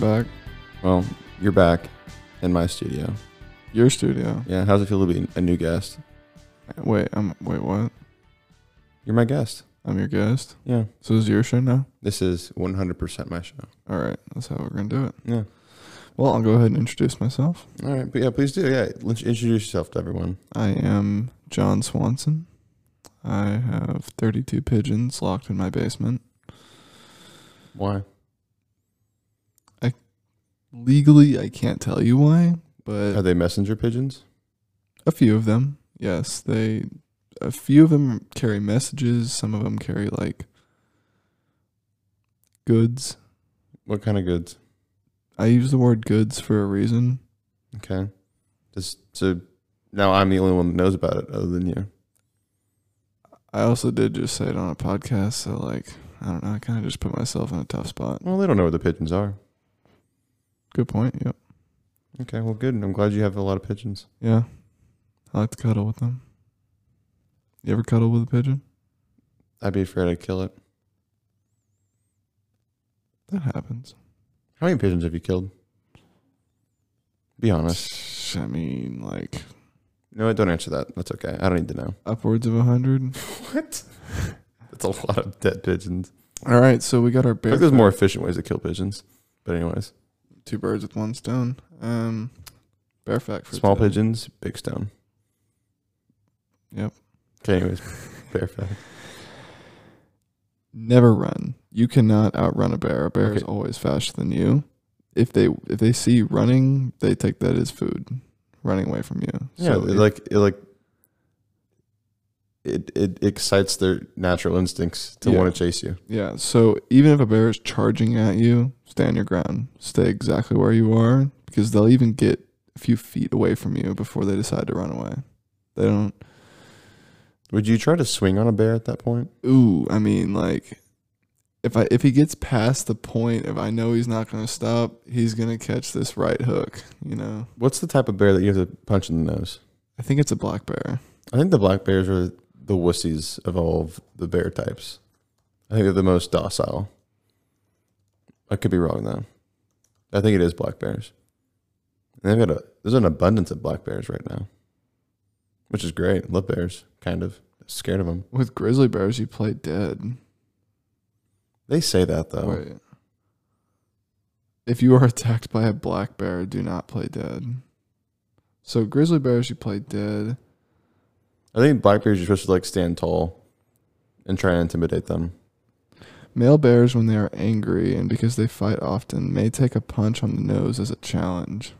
welcome. Back. Well, you're back in my studio. Your studio. Yeah, how's it feel to be a new guest? Wait, I'm wait, what? You're my guest. I'm your guest. Yeah, So this is your show now? this is 100% my show. All right, that's how we're gonna do it. Yeah. Well, I'll go ahead and introduce myself. All right, but yeah, please do. Yeah, let's introduce yourself to everyone. I am John Swanson. I have 32 pigeons locked in my basement. Why? Legally, I can't tell you why, but Are they messenger pigeons? a few of them, yes, they. A few of them carry messages. Some of them carry like goods. What kind of goods? I use the word goods for a reason. Okay. Just so now I'm the only one that knows about it other than you. I also did just say it on a podcast, so like I don't know, I kind of just put myself in a tough spot. Well, they don't know where the pigeons are. Good point. Yep. Okay, well, good. I'm glad you have a lot of pigeons. Yeah. I like to cuddle with them. You ever cuddle with a pigeon? I'd be afraid I'd kill it. That happens. How many pigeons have you killed? Be honest. I mean, like No, don't answer that. That's okay. I don't need to know. upwards of a hundred. What? That's a lot of dead pigeons. All right, so we got our I bear. think there's more efficient ways to kill pigeons. But anyways, Two birds with one stone. Um, bear fact for small today. pigeons, big stone. Yep. Okay, anyways, bear fact. Never run. You cannot outrun a bear. A bear is Okay. always faster than you. If they if they see you running, they take that as food, running away from you. Yeah, So it if- like it like it it excites their natural instincts to Yeah. want to chase you. Yeah, so even if a bear is charging at you, stand your ground. Stay exactly where you are because they'll even get a few feet away from you before they decide to run away. They don't Would you try to swing on a bear at that point? ooh, I mean like if I if he gets past the point of I know he's not going to stop, he's going to catch this right hook, you know. What's the type of bear that you have to punch in the nose? I think it's a black bear. I think the black bears are the wussies of all of the bear types. I think they're the most docile. I could be wrong though. I think it is black bears. And they've got a there's an abundance of black bears right now, which is great. Love bears, kind of scared of them. With grizzly bears, you play dead. They say that though. Wait. If you are attacked by a black bear, do not play dead. So grizzly bears, you play dead. I think black bears are supposed to like stand tall and try and intimidate them. Male bears, when they are angry and because they fight often, may take a punch on the nose as a challenge.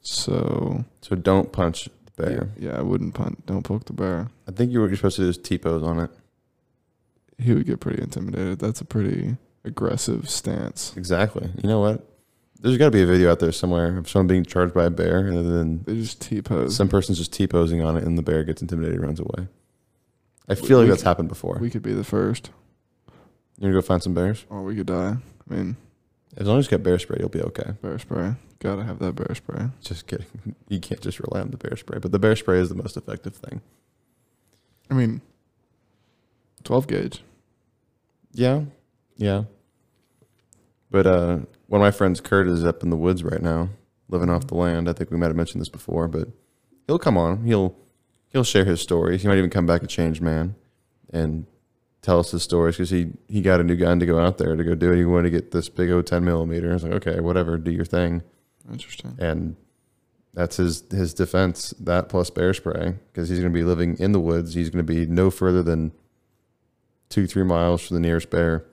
So So don't punch the bear. yeah, yeah, I wouldn't punch. Don't poke the bear. I think you were you're supposed to do is T pose on it. He would get pretty intimidated. That's a pretty aggressive stance. Exactly. You know what? There's got to be a video out there somewhere of someone being charged by a bear, and then They just T pose. some person's just T posing on it, and the bear gets intimidated, and runs away. I feel like that's could- happened before. We could be the first, You gonna go find some bears? or we could die. I mean, As long as you get bear spray, you'll be okay. bear spray. Gotta have that bear spray. Just kidding. You can't just rely on the bear spray, but the bear spray is the most effective thing. I mean, 12 gauge. Yeah, yeah. But uh, one of my friends, Kurt, is up in the woods right now, living off the land. I think we might have mentioned this before, but he'll come on. He'll he'll share his stories. He might even come back a changed man and tell us his stories because he he got a new gun to go out there to go do it. He wanted to get this big old ten millimeter. I was like, okay, whatever, do your thing. Interesting. And that's his his defense. That plus bear spray because he's going to be living in the woods. He's going to be no further than two three miles from the nearest bear.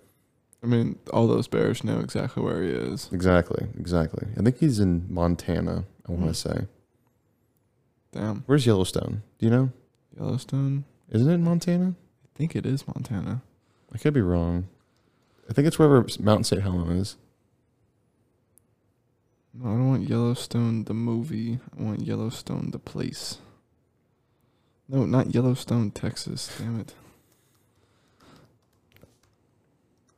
I mean, all those bears know exactly where he is. Exactly, exactly. I think he's in Montana. I want Hmm. to say. Damn. Where's Yellowstone? Do you know? Yellowstone? Isn't it in Montana? I think it is Montana. I could be wrong. I think it's wherever Mount St. Helena is. No, I don't want Yellowstone the movie. I want Yellowstone the place. No, not Yellowstone, Texas. Damn it.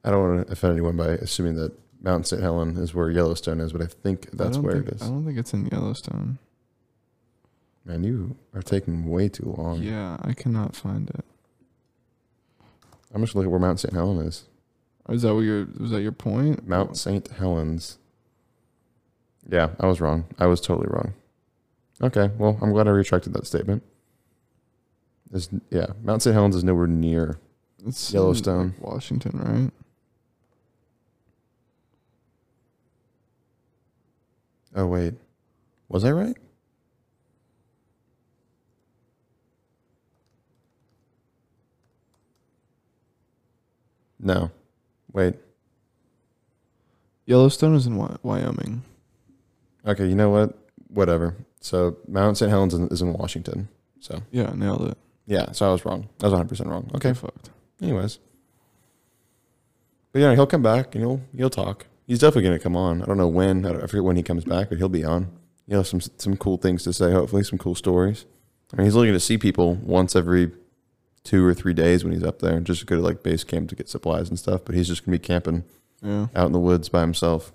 I don't want to offend anyone by assuming that Mount St. Helen is where Yellowstone is, but I think that's don't where think- it is. I don't think it's in Yellowstone. Man, you are taking way too long. Yeah, I cannot find it. I'm just looking at where Mount St. Helen is. Is that what your was that your point? Mount St. Helens. Yeah, I was wrong. I was totally wrong. Okay, well, I'm glad I retracted that statement. Is yeah, Mount St. Helens is nowhere near. It's Yellowstone. like, Washington, right? Oh wait, was I right? No, wait. Yellowstone is in Wyoming. Okay, you know what? Whatever. So Mount St. Helens is in- Washington. So Yeah, nailed it. yeah, so I was wrong. I was 100 percent wrong. Okay, fucked. Anyways. But yeah, he'll come back and he'll he'll talk. He's definitely gonna come on. I don't know when. I, don't, I forget when he comes back, but he'll be on. He'll have some some cool things to say. Hopefully, some cool stories. I mean, he's only gonna see people once every two or three days when he's up there, just to go to like base camp to get supplies and stuff. But he's just gonna be camping Yeah. out in the woods by himself.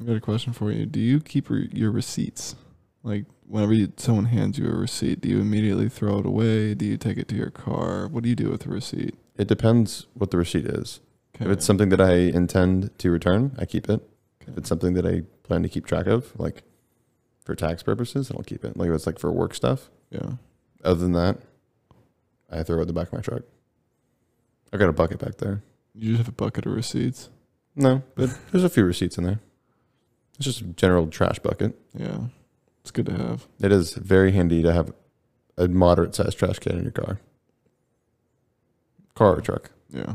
I got a question for you. Do you keep re- your receipts? Like whenever you, someone hands you a receipt, do you immediately throw it away? Do you take it to your car? What do you do with the receipt? It depends what the receipt is. Okay. If it's something that I intend to return, I keep it. If it's something that I plan to keep track of, like for tax purposes, I don't keep it. Like if it's like for work stuff. yeah. Other than that, I throw it in the back of my truck. I got a bucket back there. You just have a bucket of receipts. No, but there's a few receipts in there. It's just a general trash bucket. Yeah. It's good to have. It is very handy to have a moderate sized trash can in your car. Car or truck. Yeah.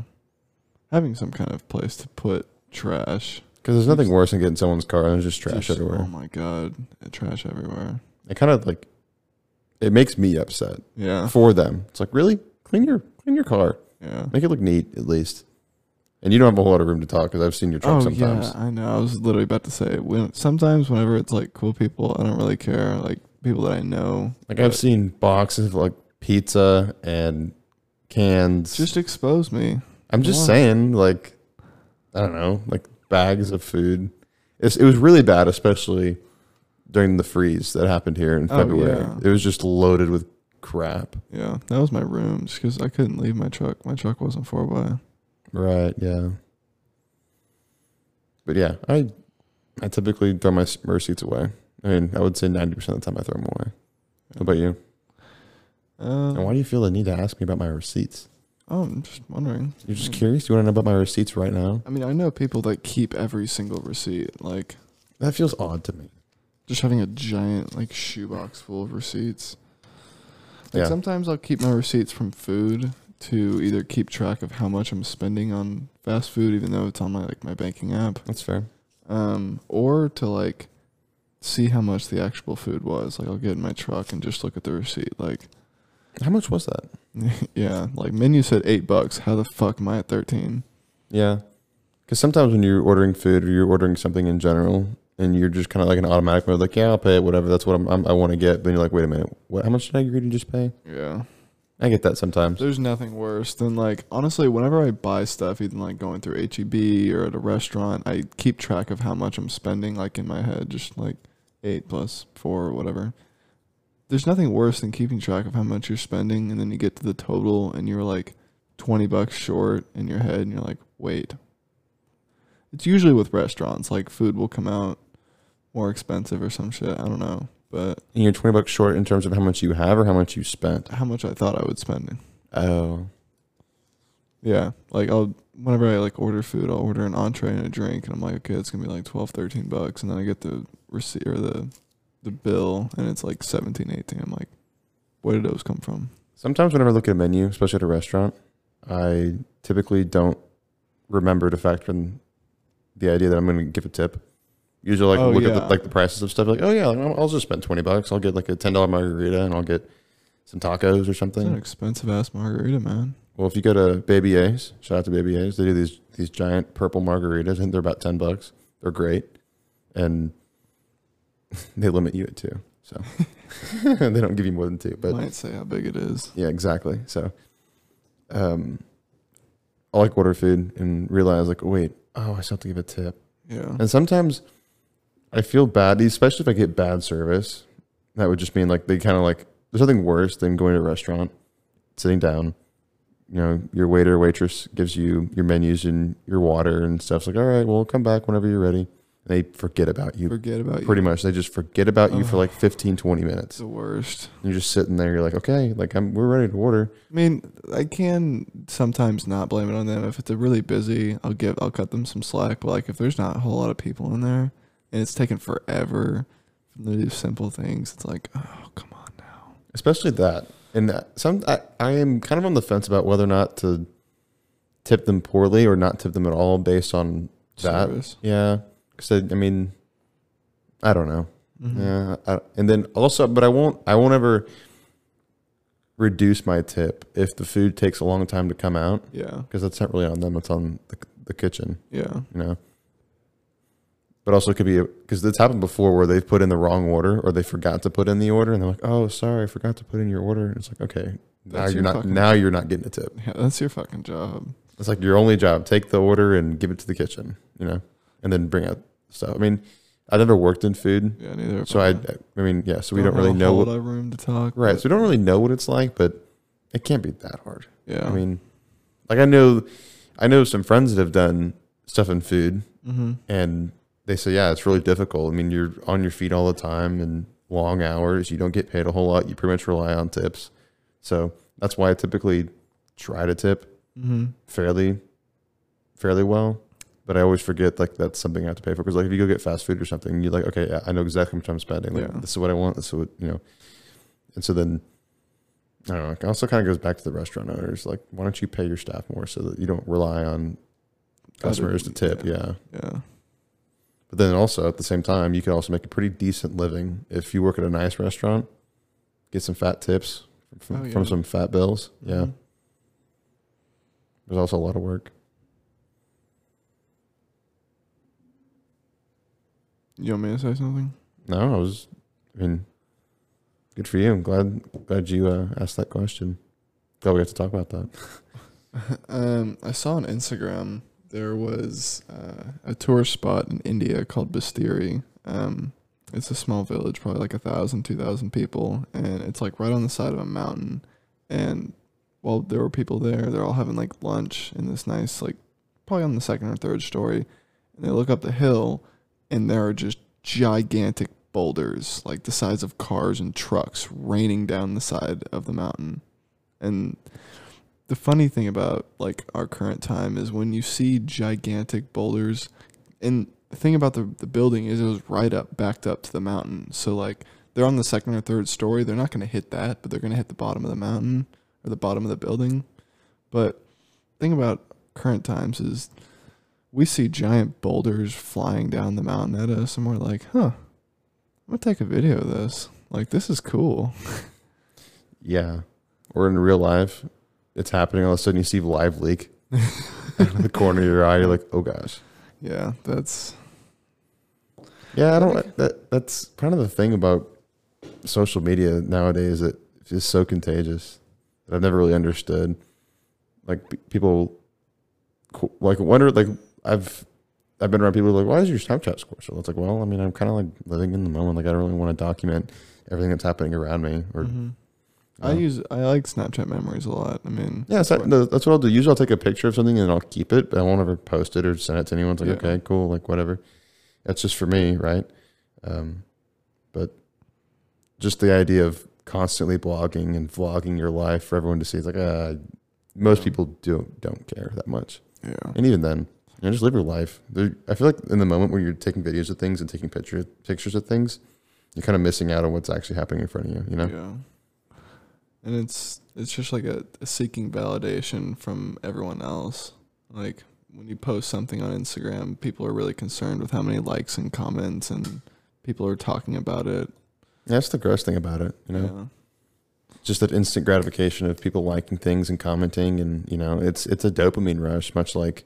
Having some kind of place to put trash. Because there's nothing worse than getting someone's car and there's just trash Just- everywhere. Oh my god. Trash everywhere. It kind of like, it makes me upset Yeah. for them. It's like, really? Clean your clean your car. Yeah. Make it look neat at least. And you don't have a whole lot of room to talk because I've seen your truck Oh sometimes. yeah, I know. I was literally about to say when sometimes whenever it's like cool people, I don't really care. Like people that I know. Like I've seen boxes of like pizza and cans. just expose me. I'm just why? saying, like I don't know, like bags of food. It's, it was really bad, especially during the freeze that happened here in Oh, February. yeah. It was just loaded with crap. Yeah, that was my room just because I couldn't leave my truck. My truck wasn't four by. Right. Yeah. But yeah, I I typically throw my s- receipts away. I mean, I would say ninety percent of the time I throw them away. How about you? Um, And why do you feel the need to ask me about my receipts? Oh, I'm just wondering. You're just curious? You want to know about my receipts right now? I mean, I know people that keep every single receipt, like That feels odd to me. just having a giant like shoebox full of receipts. Like Yeah. sometimes I'll keep my receipts from food to either keep track of how much I'm spending on fast food, even though it's on my like my banking app, That's fair. um, or to like see how much the actual food was. Like I'll get in my truck and just look at the receipt. Like, How much was that? yeah, like menu said eight bucks. How the fuck am I at thirteen? Yeah. Because sometimes when you're ordering food or you're ordering something in general, and you're just kind of like an automatic mode, like yeah, I'll pay it, whatever. That's what I'm, I'm, I want to get. But you're like, wait a minute, what? How much did I agree to just pay? Yeah. I get that sometimes. There's nothing worse than like honestly, whenever I buy stuff, even like going through HEB or at a restaurant, I keep track of how much I'm spending, like in my head, just like eight plus four or whatever. There's nothing worse than keeping track of how much you're spending, and then you get to the total, and you're like twenty bucks short in your head, and you're like, wait. It's usually with restaurants, like food will come out more expensive or some shit. I don't know, but And you're 20 bucks short in terms of how much you have or how much you spent. how much I thought I would spend. Oh, Yeah, like I'll whenever I like order food, I'll order an entree and a drink, and I'm like, okay, it's gonna be like 12, 13 bucks, and then I get the receipt or the the bill, and it's like 17, 18. I'm like, where did those come from? sometimes whenever I look at a menu, especially at a restaurant, I typically don't remember to factor in the idea that I'm going to give a tip. Usually, like Oh, look at the, like the prices of stuff. Like, oh yeah, I'll I'll just spend 20 bucks. I'll get like a ten dollar margarita and I'll get some tacos or It's something. an expensive ass margarita, man. Well, if you go to Baby A's, shout out to Baby A's, they do these these giant purple margaritas. and they're about ten bucks. They're great, and they limit you at two, so they don't give you more than two. But Might say how big it is. yeah, exactly. So, um, I like order food and realize like, oh, wait, oh, I still have to give a tip. Yeah, And sometimes I feel bad, especially if I get bad service. That would just mean like they kind of like there's nothing worse than going to a restaurant, sitting down, you know, your waiter or waitress gives you your menus and your water and stuff. It's like, all right, well, come back whenever you're ready. They forget about you. Forget about you. Pretty much. They just forget about you for like 15, 20 minutes. The worst. You're just sitting there. You're like, okay, like I'm, we're ready to order. I mean, I can sometimes not blame it on them. If it's a really busy, I'll give I'll cut them some slack. But like if there's not a whole lot of people in there and it's taking forever to do simple things, it's like, oh come on now. especially that. And that- some, I, I am kind of on the fence about whether or not to tip them poorly or not tip them at all based on that. Service. Yeah, because I, I mean, I don't know. Mhm. Yeah, I, and then also, but I won't. I won't ever reduce my tip if the food takes a long time to come out Yeah. because that's not really on them. It's on the, the kitchen. Yeah. You know. But also, it could be because it's happened before where they've put in the wrong order or they forgot to put in the order, and they're like, "Oh, sorry, I forgot to put in your order." And it's like, okay, now That's you're not. Now you're not getting a tip. Yeah, that's your fucking job. It's like your only job: take the order and give it to the kitchen. You know, and then bring out stuff. I mean, I never worked in food, Yeah, neither. so I. I mean, yeah. So we don't really have a know what room to talk. Right. So we don't really know what it's like, but it can't be that hard. yeah. I mean, like I know, I know some friends that have done stuff in food, mm-hmm. and they say, yeah, it's really difficult. I mean, you're on your feet all the time and long hours. You don't get paid a whole lot. You pretty much rely on tips. So that's why I typically try to tip Mm-hmm. fairly, fairly well. But I always forget like that's something I have to pay for because like if you go get fast food or something, you're like, okay, yeah, I know exactly how much I'm spending. Like Yeah. this is what I want. This is what you know. And so then I don't know. It also kind of goes back to the restaurant owners. Like, why don't you pay your staff more so that you don't rely on customers to tip? Yeah. Yeah. But then also at the same time, you can also make a pretty decent living if you work at a nice restaurant. Get some fat tips from, Oh, yeah. from some fat bills. Yeah. Mhm. There's also a lot of work. You want me to say something? No, I was. I mean, good for you. I'm glad glad you uh, asked that question. Glad we got to talk about that. um, I saw on Instagram there was uh, a tourist spot in India called Bastiri. Um, it's a small village, probably like a thousand, two thousand people, and it's like right on the side of a mountain. And while there were people there, they're all having like lunch in this nice, like probably on the second or third story. And they look up the hill, and there are just gigantic boulders, like the size of cars and trucks, raining down the side of the mountain. And the funny thing about like our current time is when you see gigantic boulders and the thing about the the building is it was right up backed up to the mountain. So like they're on the second or third story. They're not going to hit that but they're going to hit the bottom of the mountain or the bottom of the building. But the thing about current times is we see giant boulders flying down the mountain at us and we're like huh i'm gonna take a video of this like this is cool Yeah. Or in real life, it's happening. All of a sudden, you see LiveLeak out of the corner of your eye. You're like, oh gosh. yeah that's Yeah, I don't. That that's kind of the thing about social media nowadays. That it's just so contagious that I've never really understood. Like people, like wonder like I've I've been around people who are like, why is your Snapchat score so? It's like, well, I mean, I'm kind of like living in the moment. Like I don't really want to document everything that's happening around me. Or Mhm. I Yeah. use I like Snapchat memories a lot. I mean, yeah, so what- that's what I'll do. Usually, I'll take a picture of something and I'll keep it, but I won't ever post it or send it to anyone. It's like, Yeah. okay, cool, like whatever. That's just for me, right? Um, but just the idea of constantly blogging and vlogging your life for everyone to see, it's like, uh, most people don't don't care that much. yeah, And even then, you know, just live your life. There, I feel like in the moment where you're taking videos of things and taking picture, pictures of things, you're kind of missing out on what's actually happening in front of you. You know? yeah. And it's it's just like a, a seeking validation from everyone else. Like when you post something on Instagram, people are really concerned with how many likes and comments, and people are talking about it. That's the gross thing about it. You know, just that instant gratification of people liking things and commenting, and you know, it's it's a dopamine rush, much like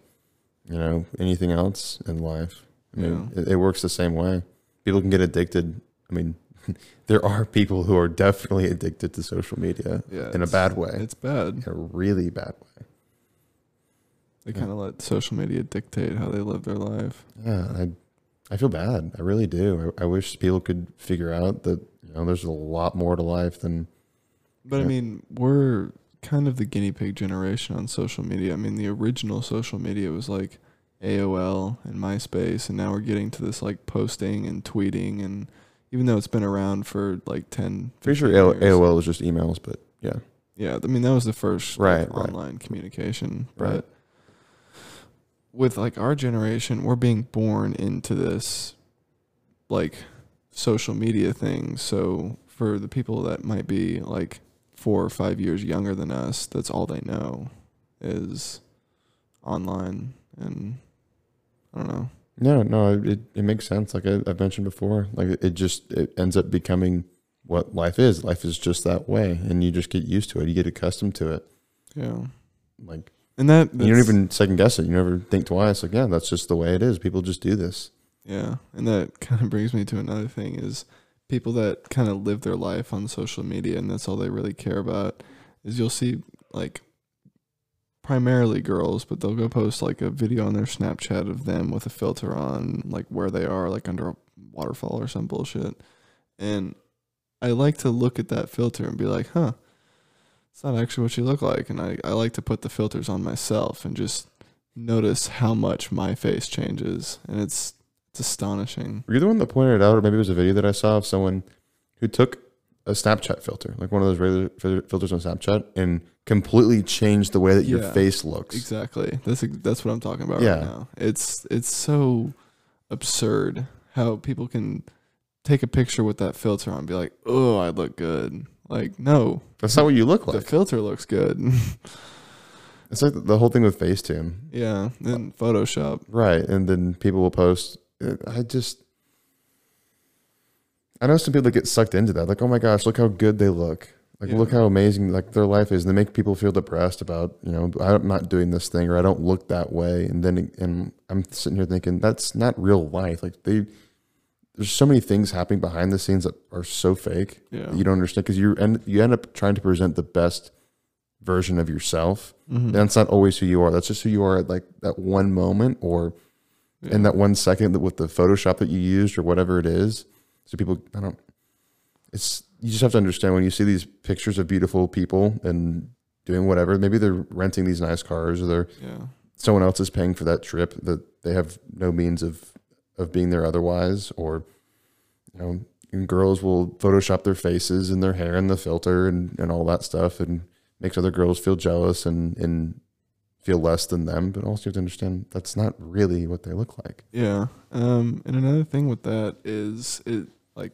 you know anything else in life. I mean, it, it works the same way. People can get addicted. I mean, there are people who are definitely addicted to social media yeah, in a bad way, It's bad. in a really bad way. They Yeah. kind of let social media dictate how they live their life. Yeah, I I feel bad. I really do. I, I wish people could figure out that you know there's a lot more to life than But I mean, we're kind of the guinea pig generation on social media. I mean, the original social media was like AOL and MySpace, and now we're getting to this like posting and tweeting, and even though it's been around for like 10, Pretty sure AOL, years. AOL was just emails, but yeah. Yeah, I mean that was the first like, Right, right. online communication. Right. But with like our generation, we're being born into this like social media thing. So for the people that might be like four or five years younger than us, that's all they know is online and I don't know. No, no, it, it makes sense. Like I, I've mentioned before, like it, it just it ends up becoming what life is. Life is just that way, and you just get used to it. You get accustomed to it. Yeah. Like And that you don't even second guess it. You never think twice. Like yeah, that's just the way it is. People just do this. Yeah, and that kind of brings me to another thing is people that kind of live their life on social media and that's all they really care about is you'll see like primarily girls, but they'll go post like a video on their Snapchat of them with a filter on like where they are like under a waterfall or some bullshit. And I like to look at that filter and be like, "Huh, it's not actually what you look like." And I I like to put the filters on myself and just notice how much my face changes and it's it's astonishing. Were you the one that pointed it out, or maybe it was a video that I saw of someone who took a Snapchat filter, like one of those regular filters on Snapchat, and completely changed the way that your Yeah. face looks. Exactly. That's that's what I'm talking about Yeah. right now. It's it's so absurd how people can take a picture with that filter on and be like, "Oh, I look good." Like, no, That's not what you look like. the filter looks good. It's like the whole thing with Facetune. yeah, then Photoshop. Right. And then people will post. I just, I know some people that get sucked into that. Like, oh my gosh, look how good they look. Like, Yeah. look how amazing like their life is. And they make people feel depressed about, you know, I'm not doing this thing or I don't look that way. And then, and I'm sitting here thinking that's not real life. Like, they, there's so many things happening behind the scenes that are so fake Yeah. you don't understand because you end, you end up trying to present the best version of yourself. Mhm. That's not always who you are. That's just who you are at like that one moment or Yeah. in that one second that with the Photoshop that you used or whatever it is. So people, I don't. It's you just have to understand when you see these pictures of beautiful people and doing whatever. Maybe they're renting these nice cars or they're yeah. someone else is paying for that trip that they have no means of of being there otherwise. Or you know, and girls will Photoshop their faces and their hair and the filter and and all that stuff and makes other girls feel jealous and and feel less than them. But also you have to understand that's not really what they look like. Yeah. Um, and another thing with that is it like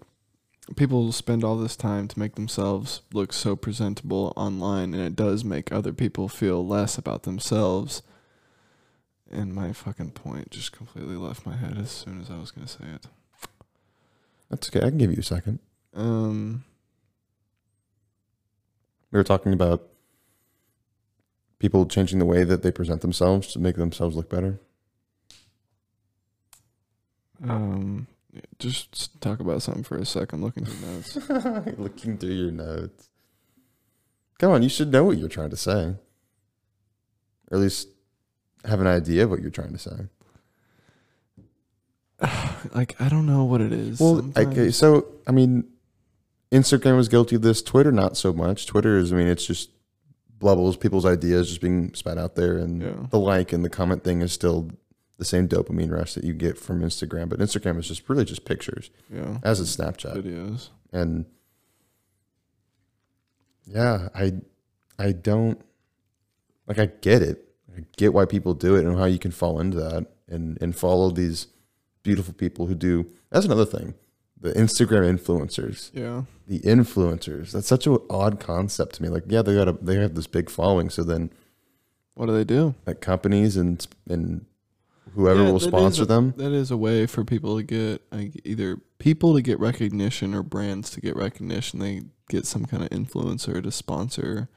people spend all this time to make themselves look so presentable online, and it does make other people feel less about themselves. And my fucking point just completely left my head as soon as I was gonna say it. That's okay. I can give you a second. Um, We were talking about people changing the way that they present themselves to make themselves look better. um, just talk about something for a second. Looking through notes. Looking through your notes. Come on, you should know what you're trying to say. Or at least have an idea of what you're trying to say. like I don't know what it is. Well, okay, so I mean, Instagram was guilty of this. Twitter, not so much. Twitter is, I mean, it's just bubbles, people's ideas just being spat out there, and Yeah. the like and the comment thing is still the same dopamine rush that you get from Instagram. But Instagram is just really just pictures, yeah, as is Snapchat, videos. and yeah, I, I don't like. I get it. I get why people do it and how you can fall into that and and follow these beautiful people who do. That's another thing. The Instagram influencers Yeah, the influencers. That's such an odd concept to me. Like, yeah, they got a they have this big following, so then what do they do? like companies and and whoever Yeah, will sponsor a- them. That is a way for people to get like, either people to get recognition or brands to get recognition. They get some kind of influencer to sponsor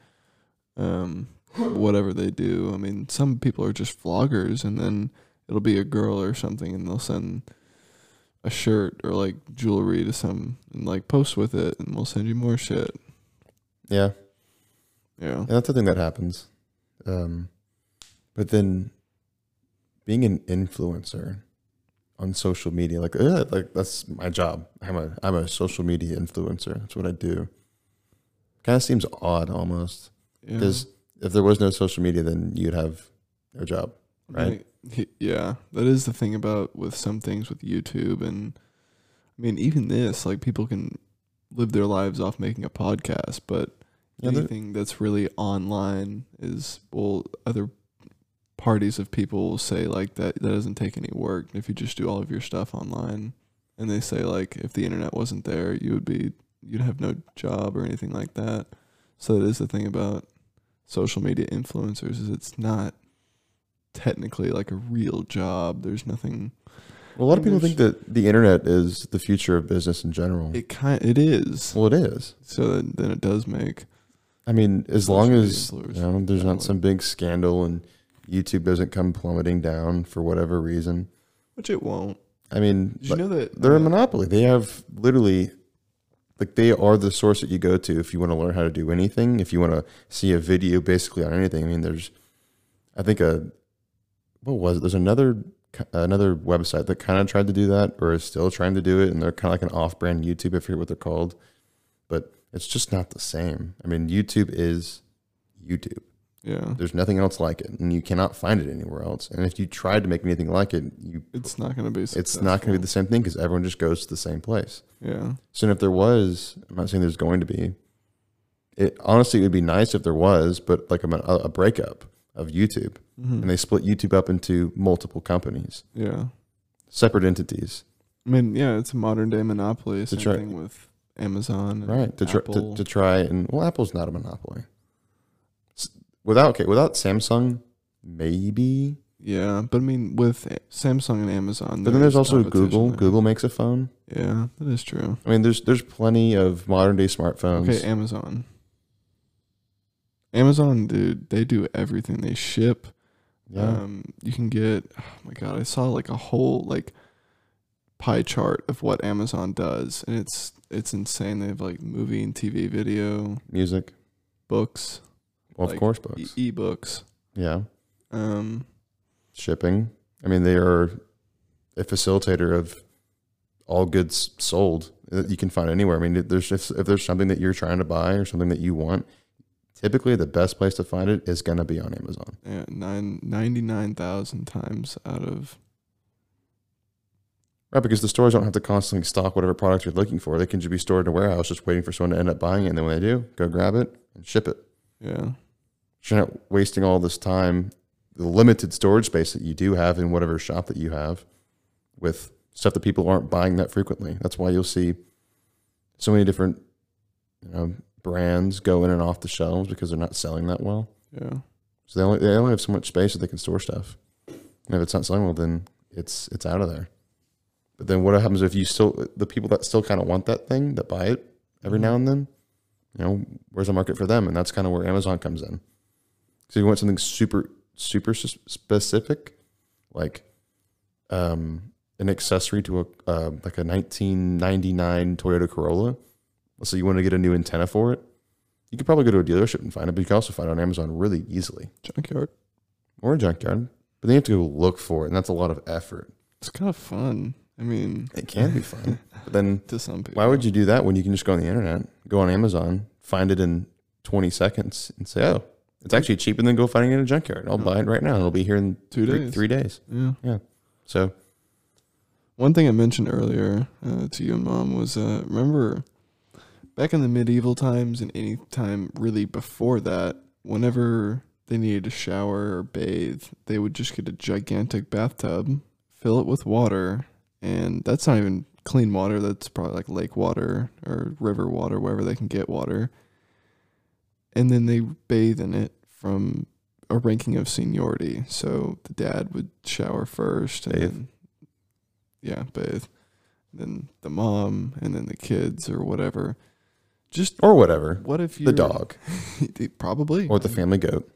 um, whatever they do. I mean, some people are just vloggers, and then it'll be a girl or something, and they'll send a shirt or like jewelry to some and like post with it, and we'll send you more shit. Yeah, Yeah, and that's the thing that happens. Um, but then being an influencer on social media, like uh, like that's my job. I'm a I'm a social media influencer. That's what I do. Kind of seems odd almost. Yeah. Because if there was no social media, then you'd have no job. right? Like, he- yeah, that is the thing about with some things with YouTube and I mean even this like people can live their lives off making a podcast, but Yeah, anything that's really online is well other parties of people will say like that that doesn't take any work. If you just do all of your stuff online and they say like if the internet wasn't there you would be you'd have no job or anything like that. So that is the thing about social media influencers is it's not technically like a real job there's nothing Well, a lot of people think that the internet is the future of business in general. it kind it is well, it is. so then, it does make I mean, as long as you know, there's not some big scandal and YouTube doesn't come plummeting down for whatever reason. which it won't I mean, did you know that they're a uh, monopoly. They have literally, like, they are the source that you go to if you want to learn how to do anything. If you want to see a video, basically on anything. I mean, there's, I think a, what was it? There's another another website that kind of tried to do that or is still trying to do it, and they're kind of like an off-brand YouTube. I forget what they're called, but it's just not the same. I mean, YouTube is YouTube. yeah There's nothing else like it, and you cannot find it anywhere else. And if you tried to make anything like it, you it's not going to be it's not going to be the same thing because everyone just goes to the same place. yeah So if there was, I'm not saying there's going to be. It honestly it would be nice if there was, but like a, a breakup of YouTube, Mhm. and they split YouTube up into multiple companies, yeah separate entities, I mean, yeah, it's a modern day monopoly. Same try- thing with Amazon, and right? To try, to, to try and well, Apple's not a monopoly. Without okay, without Samsung, maybe. yeah, but I mean, with Samsung and Amazon, But then there's also Google. there. Google makes a phone. Yeah, that is true. I mean, there's there's plenty of modern day smartphones. Okay, Amazon. Amazon, dude, they do everything. They ship. yeah. Um, you can get. Oh my god, I saw like a whole like pie chart of what Amazon does, and it's it's insane. They have like movie and TV, video, Music. books, Well, of course, books. e- ebooks. yeah. Um, shipping. I mean, they are a facilitator of all goods sold that you can find anywhere. I mean, there's if, if there's something that you're trying to buy or something that you want, typically the best place to find it is going to be on Amazon. yeah, nine ninety nine thousand times out of Right, because the stores don't have to constantly stock whatever product you're looking for. They can just be stored in a warehouse, just waiting for someone to end up buying it. And then when they do, go grab it and ship it. yeah. So you're not wasting all this time, the limited storage space that you do have in whatever shop that you have, with stuff that people aren't buying that frequently. That's why you'll see so many different, you know, brands go in and off the shelves because they're not selling that well. Yeah. So they only they only have so much space that they can store stuff. And if it's not selling well, then it's it's out of there. But then what happens if you still the people that still kind of want that thing that buy it every now and then? You know, where's the market for them? And that's kind of where Amazon comes in. So you want something super super specific, like um, an accessory to a uh, like a 1999 Toyota Corolla. Let's say you want to get a new antenna for it. You could probably go to a dealership and find it, but you can also find it on Amazon really easily Junkyard. or a junkyard. But then you have to go look for it, and that's a lot of effort. It's kind of fun. I mean, It can be fun, but then to some people. why would you do that when you can just go on the internet, go on Amazon, find it in 20 seconds, and say, "Oh, it's actually cheaper than go finding it in a junkyard. I'll buy it right now. It'll be here in Two three, days. three days." Yeah. So One thing I mentioned earlier uh, to you and mom was uh, remember back in the medieval times and any time really before that, whenever they needed to shower or bathe, they would just get a gigantic bathtub, fill it with water, and that's not even clean water. That's probably like lake water or river water, wherever they can get water. And then they bathe in it from a ranking of seniority. So the dad would shower first, and Bathe. then yeah, bathe. Then the mom, and then the kids or whatever. Just or whatever, what if you the dog probably or the family goat.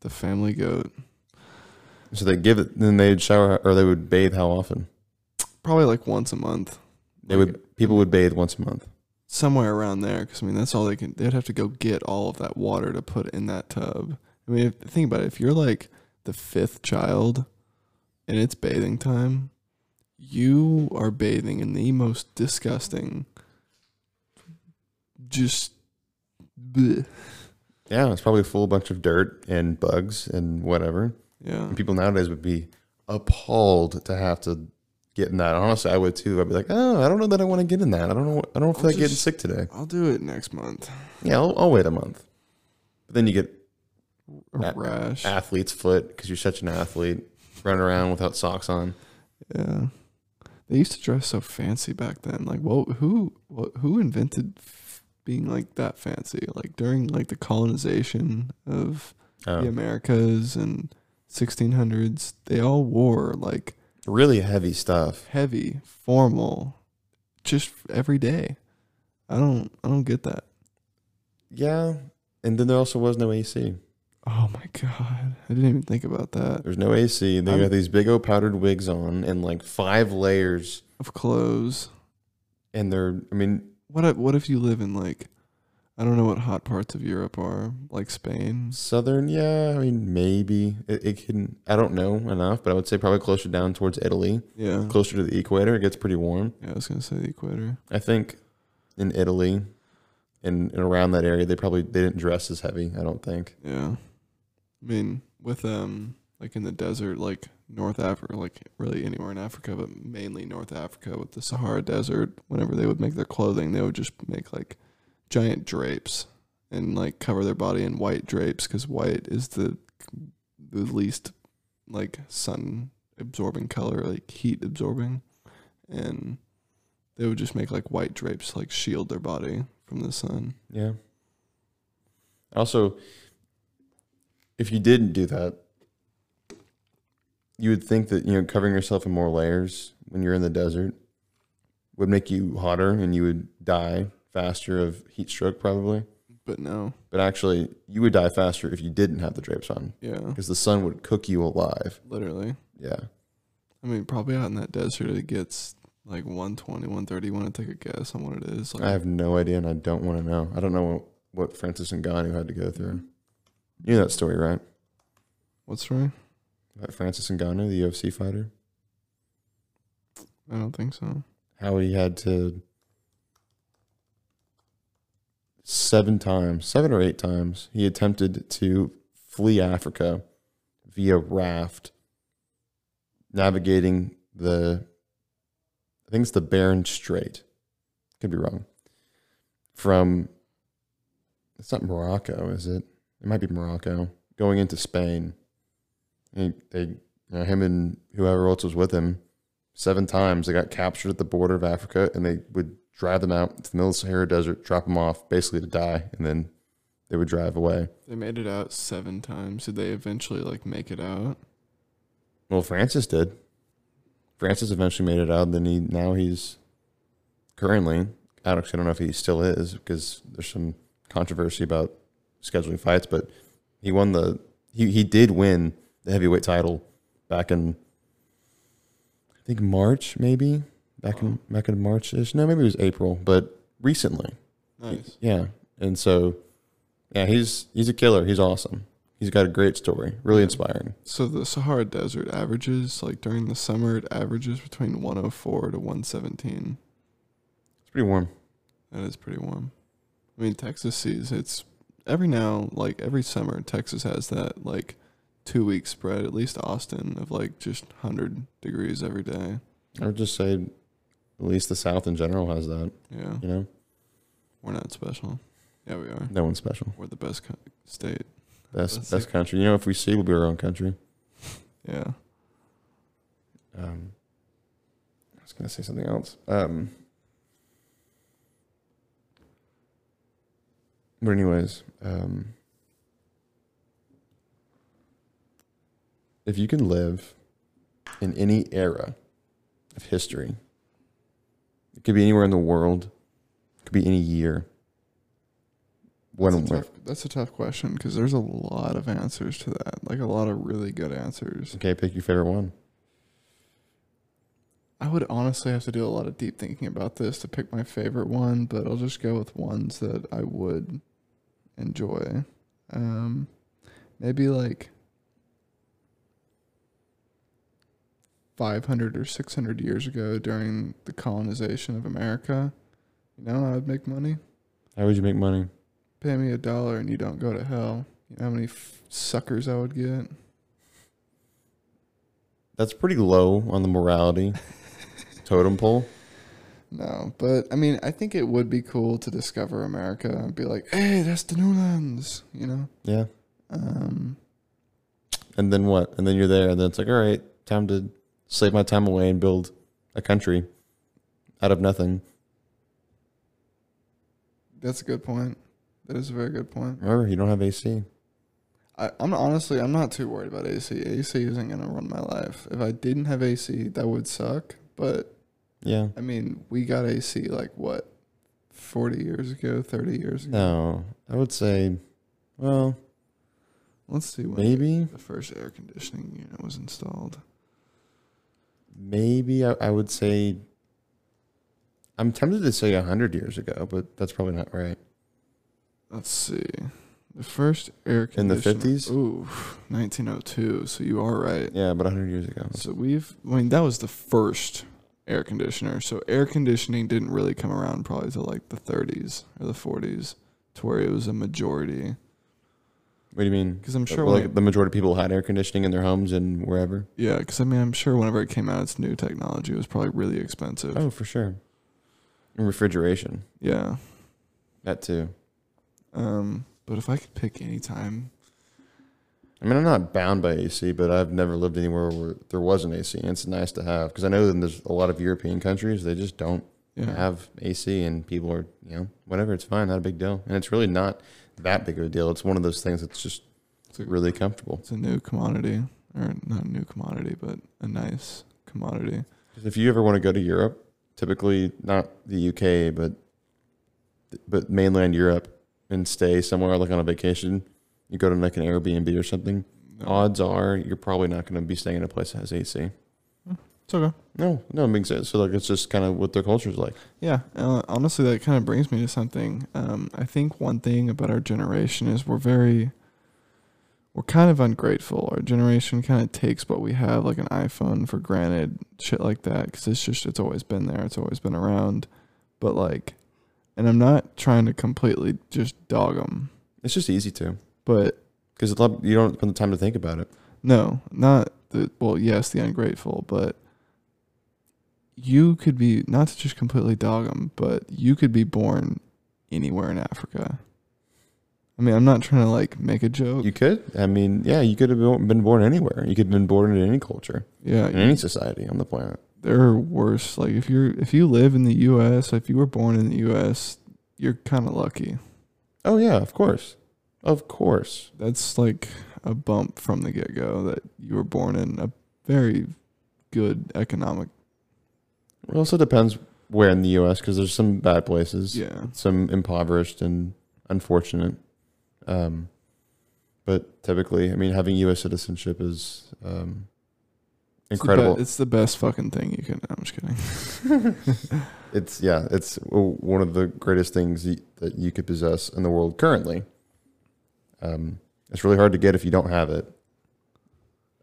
the family goat So they give it, then they'd shower or they would bathe. How often? probably like once a month. They Like, would people would bathe once a month. somewhere around there because I mean that's all they can. They'd have to go get all of that water to put in that tub. I mean, if, think about it. If you're like the fifth child, and it's bathing time, you are bathing in the most disgusting, just bleh, Yeah, it's probably a full bunch of dirt and bugs and whatever. Yeah. And people nowadays would be appalled to have to get in that. Honestly, I would too. I'd be like, oh, I don't know that I want to get in that. I don't know. I don't feel I'll like getting sick today. I'll do it next month. Yeah, I'll, I'll wait a month. But then you get A rash. athlete's foot because you're such an athlete, running around without socks on. Yeah. They used to dress so fancy back then. Like, well, who what, who invented being like that fancy? Like during like the colonization of Oh, the Americas and 1600s, they all wore like really heavy stuff. heavy, formal, just every day. I don't I don't get that. Yeah, and then there also was no AC. Oh my god. I didn't even think about that. There's no AC. They I'm- got these big old powdered wigs on and like five layers. Of clothes. And they're, I mean, What if, what if you live in like I don't know what hot parts of Europe are, like Spain. southern. Yeah, I mean, maybe it, it can. I don't know enough, but I would say probably closer down towards Italy, Yeah. closer to the equator. It gets pretty warm. Yeah, I was gonna say the equator. I think in Italy and, and around that area, they probably they didn't dress as heavy. I don't think. Yeah. I mean, with um like in the desert, like North Africa, like really anywhere in Africa, but mainly North Africa with the Sahara Desert, whenever they would make their clothing, they would just make like giant drapes and like cover their body in white drapes because white is the the least like sun absorbing color, like heat absorbing, and they would just make like white drapes like shield their body from the sun. Yeah. Also, if you didn't do that, you would think that you know covering yourself in more layers when you're in the desert would make you hotter and you would die faster of heat stroke probably. But no, But actually, you would die faster if you didn't have the drapes on yeah, because the sun would cook you alive. literally. Yeah. I mean, probably out in that desert, it gets like 120, 130. You want to take a guess on what it is? Like, I have no idea and I don't want to know. I don't know what, what Francis and Ngannou had to go through. You know that story, right? what's right? Francis Ngannou, the UFC fighter? I don't think so. how he had to seven times, seven or eight times, he attempted to flee Africa via raft, navigating the, I think it's the Bering Strait. Could be wrong. From, it's not Morocco, is it? It might be Morocco. Going into Spain. And they, you know, him and whoever else was with him, seven times they got captured at the border of Africa and they would drive them out to the middle of the Sahara Desert, drop them off basically to die, and then they would drive away. They made it out seven times. Did they eventually like make it out? Well, Francis did. Francis eventually made it out. Then he now he's currently I don't, I don't know if he still is because there's some controversy about scheduling fights, but he won the he he did win the heavyweight title back in I think March maybe back in back in March ish. No, maybe it was April, but recently. Nice. Yeah, and so yeah, he's he's a killer. He's awesome. He's got a great story, really inspiring. So the Sahara Desert averages like during the summer, it averages between 104 to 117. It's pretty warm. That is pretty warm. I mean, Texas sees it's every now, like every summer, Texas has that like two week spread, at least Austin, of like just 100 degrees every day. I would just say, at least the South in general has that. Yeah. You know, We're not special. Yeah, we are. no one's special. We're the best co- state. Best That's best country. You know, if we see, we'll be our own country. Yeah. Um, I was gonna say something else. Um, but anyways, um, if you can live in any era of history, it could be anywhere in the world, it could be any year. When That's a tough, that's a tough question because there's a lot of answers to that. Like a lot of really good answers. okay, pick your favorite one. I would honestly have to do a lot of deep thinking about this to pick my favorite one, but I'll just go with ones that I would enjoy. Um, maybe like 500 or 600 years ago during the colonization of America. You know, I would make money. How would you make money? pay me a dollar and you don't go to hell, you know how many f- suckers I would get? That's pretty low on the morality totem pole. No, but I mean, I think it would be cool to discover America and be like, "Hey, that's the new lands," you know. Yeah. Um, And then what? And then you're there, and then it's like, all right, time to save my time away and build a country out of nothing. that's a good point. That is a very good point. Remember, you don't have AC. I, I'm honestly, I'm not too worried about AC. AC isn't gonna run my life. If I didn't have AC, that would suck. But Yeah. I mean, we got AC like what, forty years ago, thirty years ago. No, I would say, well, Let's see when maybe, the first air conditioning unit was installed. Maybe I, I would say. I'm tempted to say hundred years ago, but that's probably not right. Let's see. The first air In the conditioner. 50s? Ooh, 1902. So you are right. Yeah, but hundred years ago. So we've, I mean, that was the first air conditioner. So air conditioning didn't really come around probably till like the 30s or the 40s, to where it was a majority. What do you mean? Because I'm sure, Well, like the majority of people had air conditioning in their homes and wherever. yeah, because I mean, I'm sure whenever it came out, it's new technology. It was probably really expensive. Oh, for sure. And refrigeration, Yeah. that too. Um, but if I could pick any time, I mean, I'm not bound by AC, but I've never lived anywhere where there was an AC, and it's nice to have because I know that there's a lot of European countries they just don't yeah, have AC, and people are you know whatever, it's fine, not a big deal, and it's really not that big of a deal. It's one of those things that's just it's, a, really comfortable. it's a new commodity, or not a new commodity, but a nice commodity. if you ever want to go to Europe, typically not the UK, but but mainland Europe, and stay somewhere like on a vacation, you go to like an Airbnb or something. No, Odds are you're probably not going to be staying in a place that has AC. It's okay. No, no, it makes sense. So like it's just kind of what their culture is like. Yeah, uh, honestly, that kind of brings me to something. Um, I think one thing about our generation is we're very, we're kind of ungrateful. Our generation kind of takes what we have, like an iPhone, for granted, shit like that, because it's just it's always been there, it's always been around. But like, and I'm not trying to completely just dog them, It's just easy to but because you don't spend the time to think about it. no, not the well, yes, the ungrateful, but you could be not to just completely dog them, but you could be born anywhere in Africa. I mean, I'm not trying to like make a joke. You could. I mean, yeah, you could have been born anywhere. You could have been born in any culture, yeah, in any society on the planet. there are worse. Like if you're if you live in the U.S., if you were born in the U.S., you're kind of lucky. Oh yeah, of course, of course. That's like a bump from the get go that you were born in a very good economic. It also depends where in the U.S. because there's some bad places, Yeah, some impoverished and unfortunate. Um, but typically, I mean, having U.S. citizenship is um, It's the incredible. be- It's the best fucking thing you can. I'm just kidding. It's yeah, it's one of the greatest things that you could possess in the world currently. Um, it's really hard to get if you don't have it.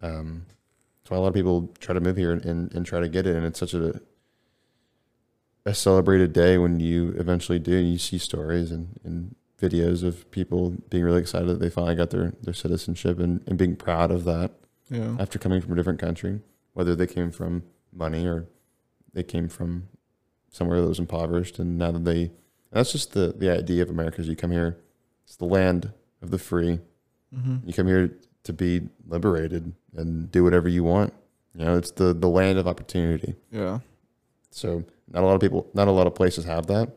Um, that's why a lot of people try to move here and, and, and try to get it, and it's such a a celebrated day when you eventually do. and You see stories and, and videos of people being really excited that they finally got their, their citizenship and, and being proud of that Yeah, after coming from a different country, whether they came from money or they came from somewhere that was impoverished, and now that they, that's just the the idea of America. Is you come here, it's the land of the free. mm-hmm. You come here to be liberated and do whatever you want. You know, it's the the land of opportunity. yeah, So not a lot of people, not a lot of places have that,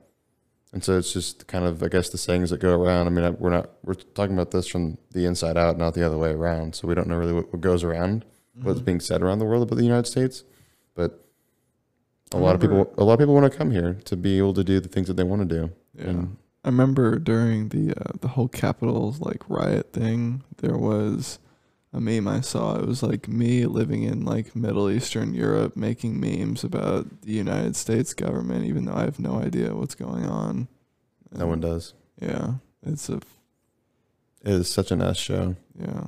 and so it's just kind of, I guess, the sayings that go around. I mean, I- we're not we're talking about this from the inside out, not the other way around. So we don't know really what, what goes around what's Mhm. being said around the world about the United States, but a I lot of people a lot of people want to come here to be able to do the things that they want to do. Yeah. And I remember during the uh, the whole Capitol like riot thing, there was a meme I saw. It was like me living in like Middle Eastern Europe, making memes about the United States government, even though I have no idea what's going on. no one does. Yeah, it's a It is such an S show. yeah.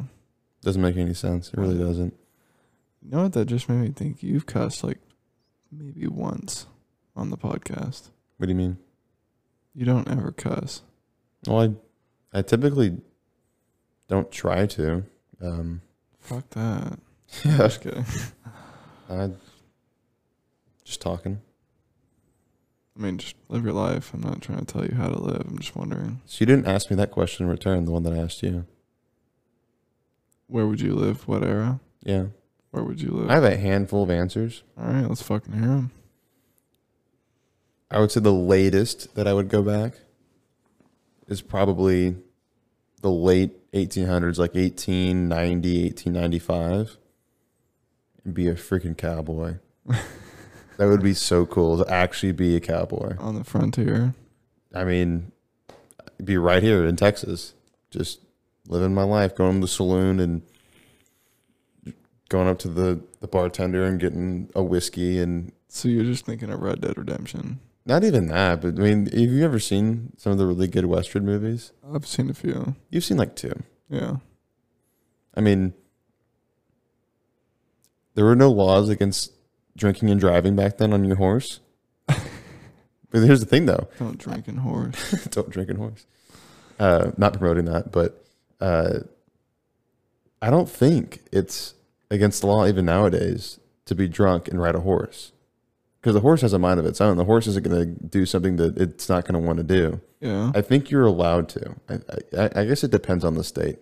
Doesn't make any sense. It really doesn't. You know what that just made me think? You've cussed like maybe once on the podcast. What do you mean? You don't ever cuss. Well, I I typically don't try to. Um, Fuck that. yeah, Just kidding. I just talking. I mean, just live your life. I'm not trying to tell you how to live. I'm just wondering, So you didn't ask me that question in return. The one that I asked you. where would you live? What era? Yeah, Where would you live? I have a handful of answers. All right, let's fucking hear them. I would say the latest that I would go back is probably the late 1800s, like 1890, 1895, and be a freaking cowboy. that would be so cool to actually be a cowboy. On the frontier. I mean, be right here in Texas, just living my life, going to the saloon and going up to the, the bartender and getting a whiskey and So you're just thinking of Red Dead Redemption. Not even that, but I mean, have you ever seen some of the really good Western movies? I've seen a few. You've seen like two. Yeah. I mean, there were no laws against drinking and driving back then on your horse. but here's the thing, though: Don't drink and horse. don't drink and horse. Uh, not promoting that, but uh, I don't think it's against the law even nowadays to be drunk and ride a horse, because the horse has a mind of its own. The horse isn't going to do something that it's not going to want to do. Yeah. I think you're allowed to. I, I, I guess it depends on the state.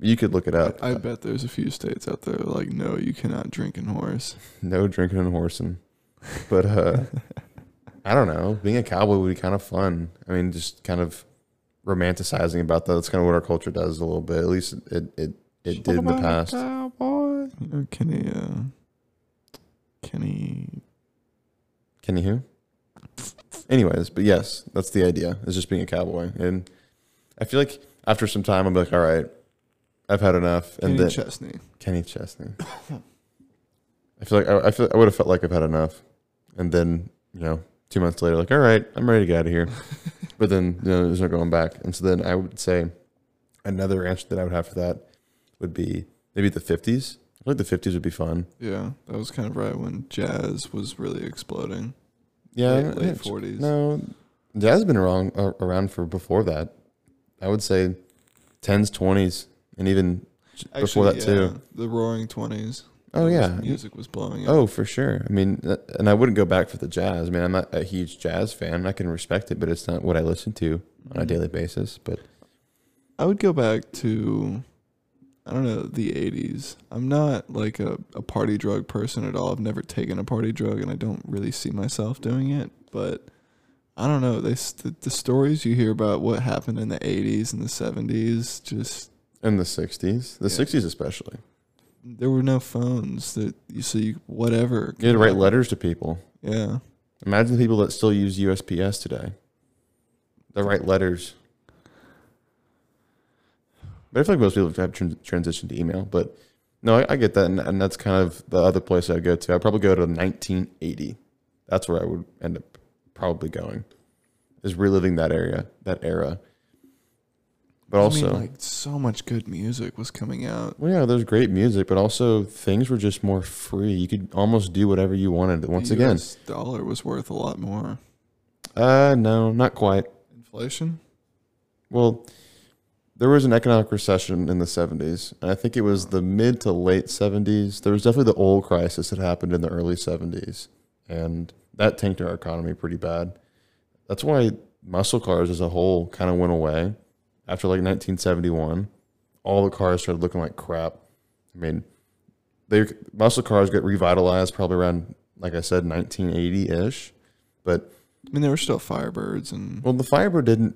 You could look it up. I, I bet there's a few states out there like, no, you cannot drink and horse. no drinking and horsing, but uh, I don't know. Being a cowboy would be kind of fun. I mean, just kind of romanticizing about that. That's kind of what our culture does a little bit. At least it it, it did in the past. Cowboy. You know, Kenny, uh, Kenny. Kenny who? Anyways, but yes, that's the idea. Is just being a cowboy, and I feel like after some time, I'm like, all right, I've had enough, and Kenny then Chesney. Kenny Chesney. I feel like I, I feel I would have felt like I've had enough, and then you know, two months later, like, all right, I'm ready to get out of here. but then you know, there's no going back, and so then I would say another answer that I would have for that would be maybe the 50s. I feel like the 50s would be fun. Yeah, that was kind of right when jazz was really exploding. Yeah, late, yeah, late 40s. No, jazz has been around uh, around for before that. I would say 10s, 20s, and even before that too. The Roaring Twenties. Oh yeah, music was blowing up. Oh, for sure. I mean, uh, and I wouldn't go back for the jazz. I mean, I'm not a huge jazz fan. I can respect it, but it's not what I listen to on a Mhm. daily basis. But I would go back to, I don't know, the 80s. I'm not like a, a party drug person at all. I've never taken a party drug and I don't really see myself doing it. But I don't know. They, the, the stories you hear about what happened in the 80s and the 70s, just, in the 60s, the Yeah. 60s especially, there were no phones that you see, whatever. you had to write letters to people. Yeah. Imagine the people that still use USPS today. They write letters. But I feel like most people have tran- transitioned to email. But no, I, I get that, and, and that's kind of the other place I'd go to. I'd probably go to 1980. That's where I would end up probably going. Is reliving that area, that era. But I also, mean, like, so much good music was coming out. well, yeah, there's great music, but also things were just more free. You could almost do whatever you wanted. Once the again, US dollar was worth a lot more. uh, no, not quite. Inflation? Well, there was an economic recession in the 70s. And I think it was the mid to late 70s. There was definitely the oil crisis that happened in the early 70s. And that tanked our economy pretty bad. That's why muscle cars as a whole kind of went away after like 1971. All the cars started looking like crap. I mean, they muscle cars got revitalized probably around, like I said, 1980 ish. But I mean, there were still Firebirds and well, the Firebird didn't.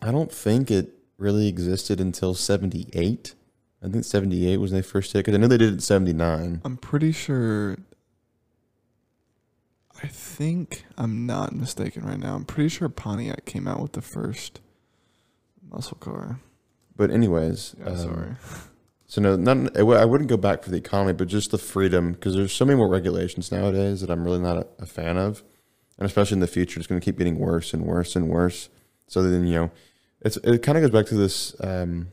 I don't think it really existed until '78. I think '78 was when they first did it. 'cause I know they did it in '79. I'm pretty sure. I think I'm not mistaken right now. I'm pretty sure Pontiac came out with the first muscle car. But anyways, Yeah, um, sorry. So no, not I wouldn't go back for the economy, but just the freedom because there's so many more regulations nowadays that I'm really not a, a fan of, and especially in the future, it's going to keep getting worse and worse and worse. So then you know, it's it kind of goes back to this. Um,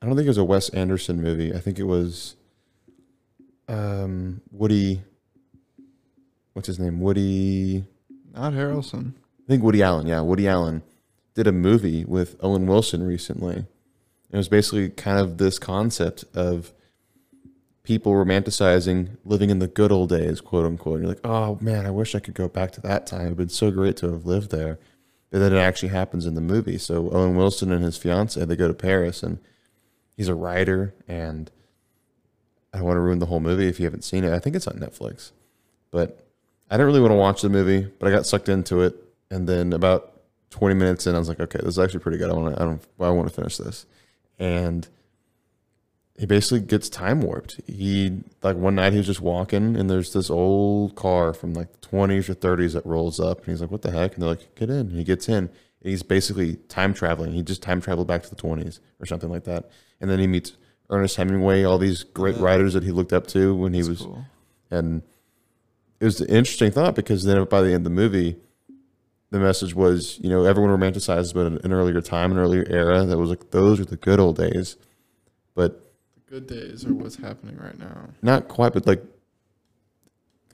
I don't think it was a Wes Anderson movie. I think it was um, Woody. What's his name? Woody. Not Harrelson. I think Woody Allen. Yeah, Woody Allen did a movie with Owen Wilson recently. It was basically kind of this concept of people romanticizing living in the good old days, quote unquote. And you're like, oh man, I wish I could go back to that time. It'd been so great to have lived there. And then it actually happens in the movie. So Owen Wilson and his fiance, they go to Paris and he's a writer and I don't want to ruin the whole movie if you haven't seen it. I think it's on Netflix. But I didn't really want to watch the movie, but I got sucked into it. And then about 20 minutes in, I was like, okay, this is actually pretty good. I want to, I don't, I want to finish this. And he basically gets time warped. He like one night he was just walking and there's this old car from like the 20s or 30s that rolls up and he's like, "What the heck?" And they're like, "Get in." And he gets in. And he's basically time traveling. He just time traveled back to the 20s or something like that. And then he meets Ernest Hemingway, all these great Yeah. writers that he looked up to when he That's was cool. and it was an interesting thought because then by the end of the movie the message was you know everyone romanticizes but an earlier time an earlier era that was like those are the good old days but good days are what's happening right now. not quite but like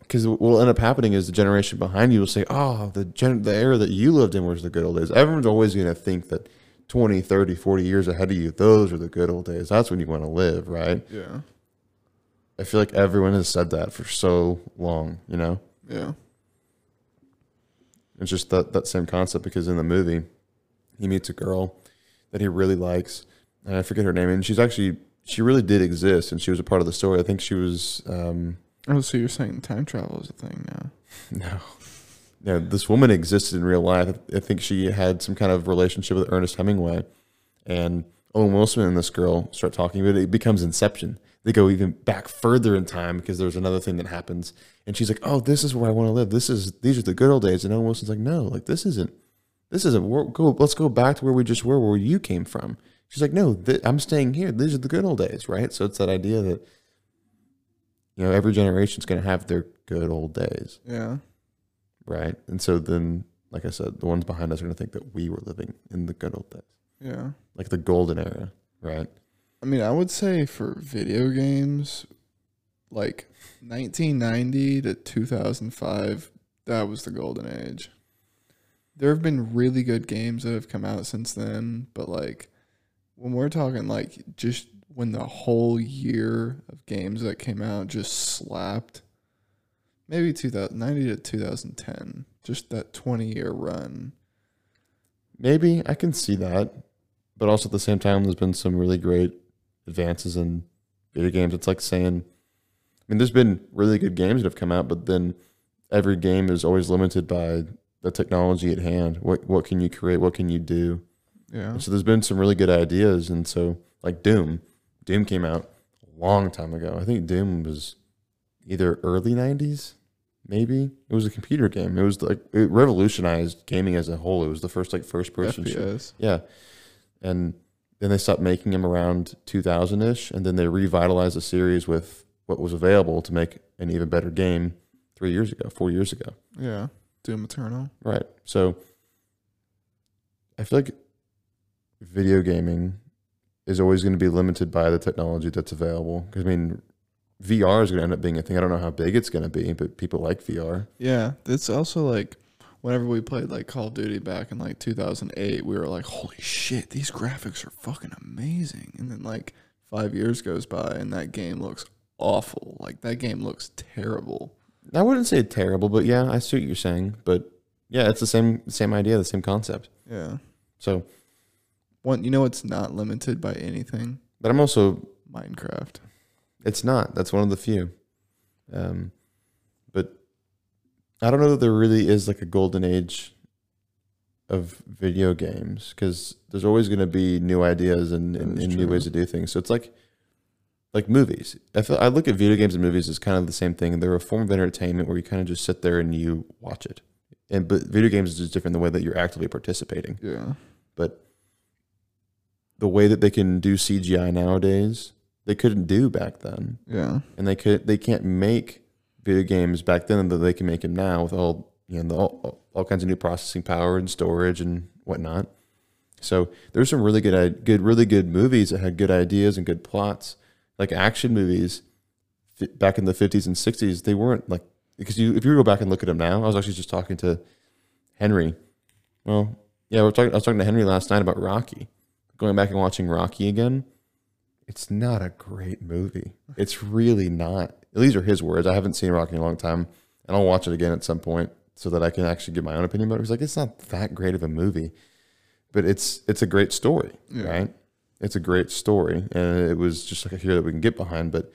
because what will end up happening is the generation behind you will say oh the gen- the era that you lived in was the good old days everyone's always going to think that 20 30 40 years ahead of you those are the good old days that's when you want to live right Yeah. i feel like everyone has said that for so long you know Yeah. It's just that that same concept because in the movie, he meets a girl that he really likes, and I forget her name, and she's actually she really did exist, and she was a part of the story. I think she was um, Oh, so you're saying time travel is a thing now? no, no, this woman existed in real life. I think she had some kind of relationship with Ernest Hemingway, and Owen Wilson and this girl start talking, but it becomes Inception. They go even back further in time because there's another thing that happens, and she's like, "Oh, this is where I want to live. This is these are the good old days." And Owen Wilson's like, "No, like this isn't. This isn't. We're, go. Let's go back to where we just were, where you came from." She's like, "No, th- I'm staying here. These are the good old days, right?" So it's that idea that you know every generation's going to have their good old days, Yeah. right? And so then, like I said, the ones behind us are going to think that we were living in the good old days, Yeah. like the golden era, right? I mean, I would say for video games, like 1990 to 2005, that was the golden age. There have been really good games that have come out since then, but like when we're talking like just when the whole year of games that came out just slapped, maybe 2090 to 2010, just that 20 year run. Maybe I can see that, but also at the same time, there's been some really great advances in video games. It's like saying, I mean, there's been really good games that have come out, but then every game is always limited by the technology at hand. What what can you create? What can you do? Yeah. And so there's been some really good ideas, and so like Doom, Doom came out a long time ago. I think Doom was either early '90s, maybe. It was a computer game. It was like it revolutionized gaming as a whole. It was the first like first person shooter. FPS. Yeah. And then they stopped making them around 2000 ish. And then they revitalized the series with what was available to make an even better game three years ago, four years ago. Yeah. Doom Eternal. Right. So I feel like video gaming is always going to be limited by the technology that's available. Because, I mean, VR is going to end up being a thing. I don't know how big it's going to be, but people like VR. Yeah, it's also like whenever we played like Call of Duty back in like 2008, we were like, "Holy shit, these graphics are fucking amazing!" And then like five years goes by, and that game looks awful. Like that game looks terrible. I wouldn't say terrible, but yeah, I see what you're saying. But yeah, it's the same same idea, the same concept. Yeah. So, One, you know, it's not limited by anything. but I'm also Minecraft. It's not. That's one of the few. Um, but I don't know that there really is like a golden age of video games because there's always going to be new ideas and, and, and new ways to do things. So it's like like movies. I feel, I look at video games and movies as kind of the same thing. They're a form of entertainment where you kind of just sit there and you watch it. And but video games is just different the way that you're actively participating. Yeah. But the way that they can do CGI nowadays, they couldn't do back then Yeah. and they could they can't make video games back then that they can make them now with all you know the, all, all kinds of new processing power and storage and whatnot. So there's some really good good really good movies that had good ideas and good plots, like action movies. Back in the 50s and 60s, they weren't like because you if you go back and look at them now, I was actually just talking to Henry. Well, Yeah, we're talking. I was talking to Henry last night about Rocky. Going back and watching Rocky again, it's not a great movie. It's really not. These are his words. I haven't seen Rocky in a long time, and I'll watch it again at some point so that I can actually give my own opinion. But he's like, it's not that great of a movie, but it's it's a great story, Yeah. right? It's a great story, and it was just like a hero that we can get behind. But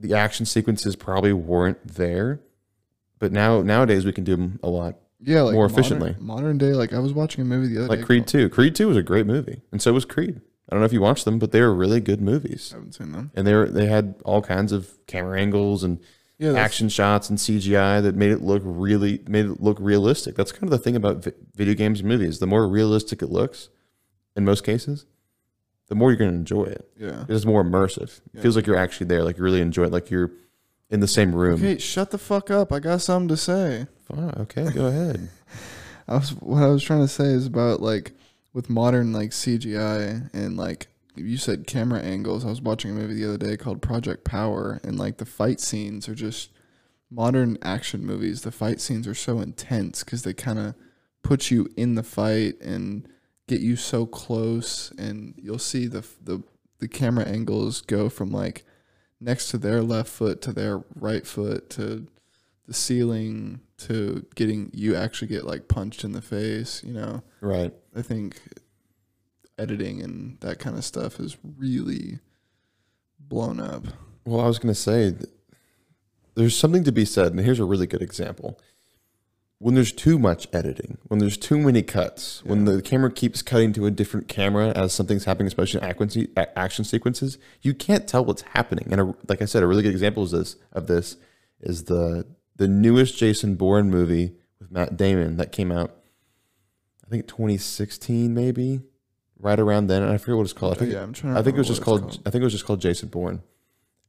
the action sequences probably weren't there. But now nowadays we can do them a lot Yeah, like More modern- efficiently. Modern, day, like I was watching a movie the other like day. Creed called- 2. Creed 2 was a great movie, and so was Creed. I don't know if you watched them, but they were really good movies. I haven't seen them. And they were they had all kinds of camera angles and Yeah, that's- action shots and CGI that made it look really made it look realistic. That's kind of the thing about vi- video games and movies. The more realistic it looks, in most cases, the more you're going to enjoy it. Yeah. It's more immersive. It feels like you're actually there, like you really enjoy it, like you're in the same room. Okay, shut the fuck up. I got something to say. Okay, go ahead. I was what I was trying to say is about like with modern like CGI and like you said camera angles. I was watching a movie the other day called Project Power and like the fight scenes are just modern action movies. The fight scenes are so intense cuz they kind of put you in the fight and get you so close and you'll see the the the camera angles go from like next to their left foot to their right foot to the ceiling to getting you actually get like punched in the face, you know. Right. I think editing and that kind of stuff is really blown up. Well, I was going to say there's something to be said, and here's a really good example. When there's too much editing, when there's too many cuts, when the camera keeps cutting to a different camera as something's happening, especially in action, action sequences, you can't tell what's happening. And a, like I said, a really good example is this of this is the the newest Jason Bourne movie with Matt Damon that came out, I think 2016 maybe, right around then. And I forget what it's called. I think yeah, I'm trying. To I think it was just what called, I think it was just called Jason Bourne,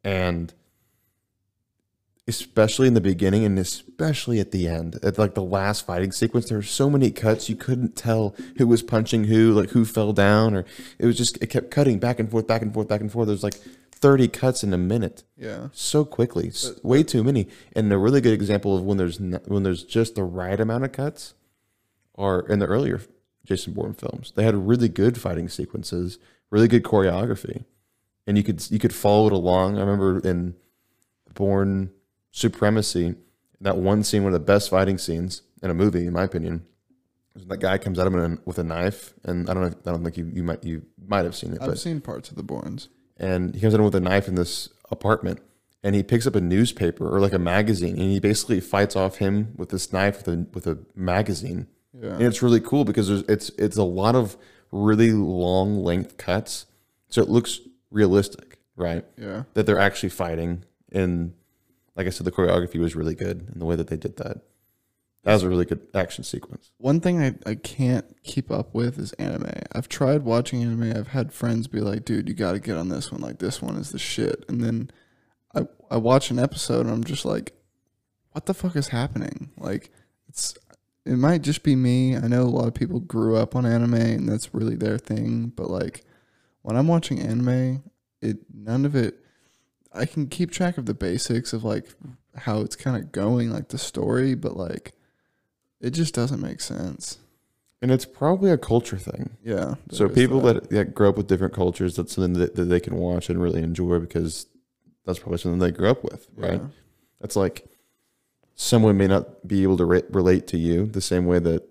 and especially in the beginning and especially at the end, at like the last fighting sequence, there were so many cuts you couldn't tell who was punching who, like who fell down, or it was just it kept cutting back and forth, back and forth, back and forth. There's like thirty cuts in a minute, Yeah, so quickly, s- way too many. And a really good example of when there's n when there's just the right amount of cuts, are in the earlier Jason Bourne films. They had really good fighting sequences, really good choreography, and you could you could follow it along. I remember in Bourne Supremacy, that one scene, one of the best fighting scenes in a movie, in my opinion. is That guy comes at him a, with a knife, and I don't know. I don't think you, you might you might have seen it, I've but seen parts of the Bournes. And he comes in with a knife in this apartment and he picks up a newspaper or like a magazine and he basically fights off him with this knife with a with a magazine. Yeah, and it's really cool because there's it's it's a lot of really long length cuts so it looks realistic right? Yeah. that they're actually fighting and like i said the choreography was really good in the way that they did that that was a really good action sequence One thing I, I can't keep up with is anime. I've tried watching anime. I've had friends be like, dude, you got to get on this one. Like, this one is the shit. And then I, I watch an episode and I'm just like, what the fuck is happening? Like, it's, it might just be me. I know a lot of people grew up on anime and that's really their thing. But like, when I'm watching anime, it, none of it, I can keep track of the basics of like how it's kind of going, like the story, but like, it just doesn't make sense. and it's probably a culture thing Yeah. So people that. that grow up with different cultures, that's something that, that they can watch and really enjoy because that's probably something they grew up with, right? Yeah. That's like someone may not be able to re- relate to you the same way that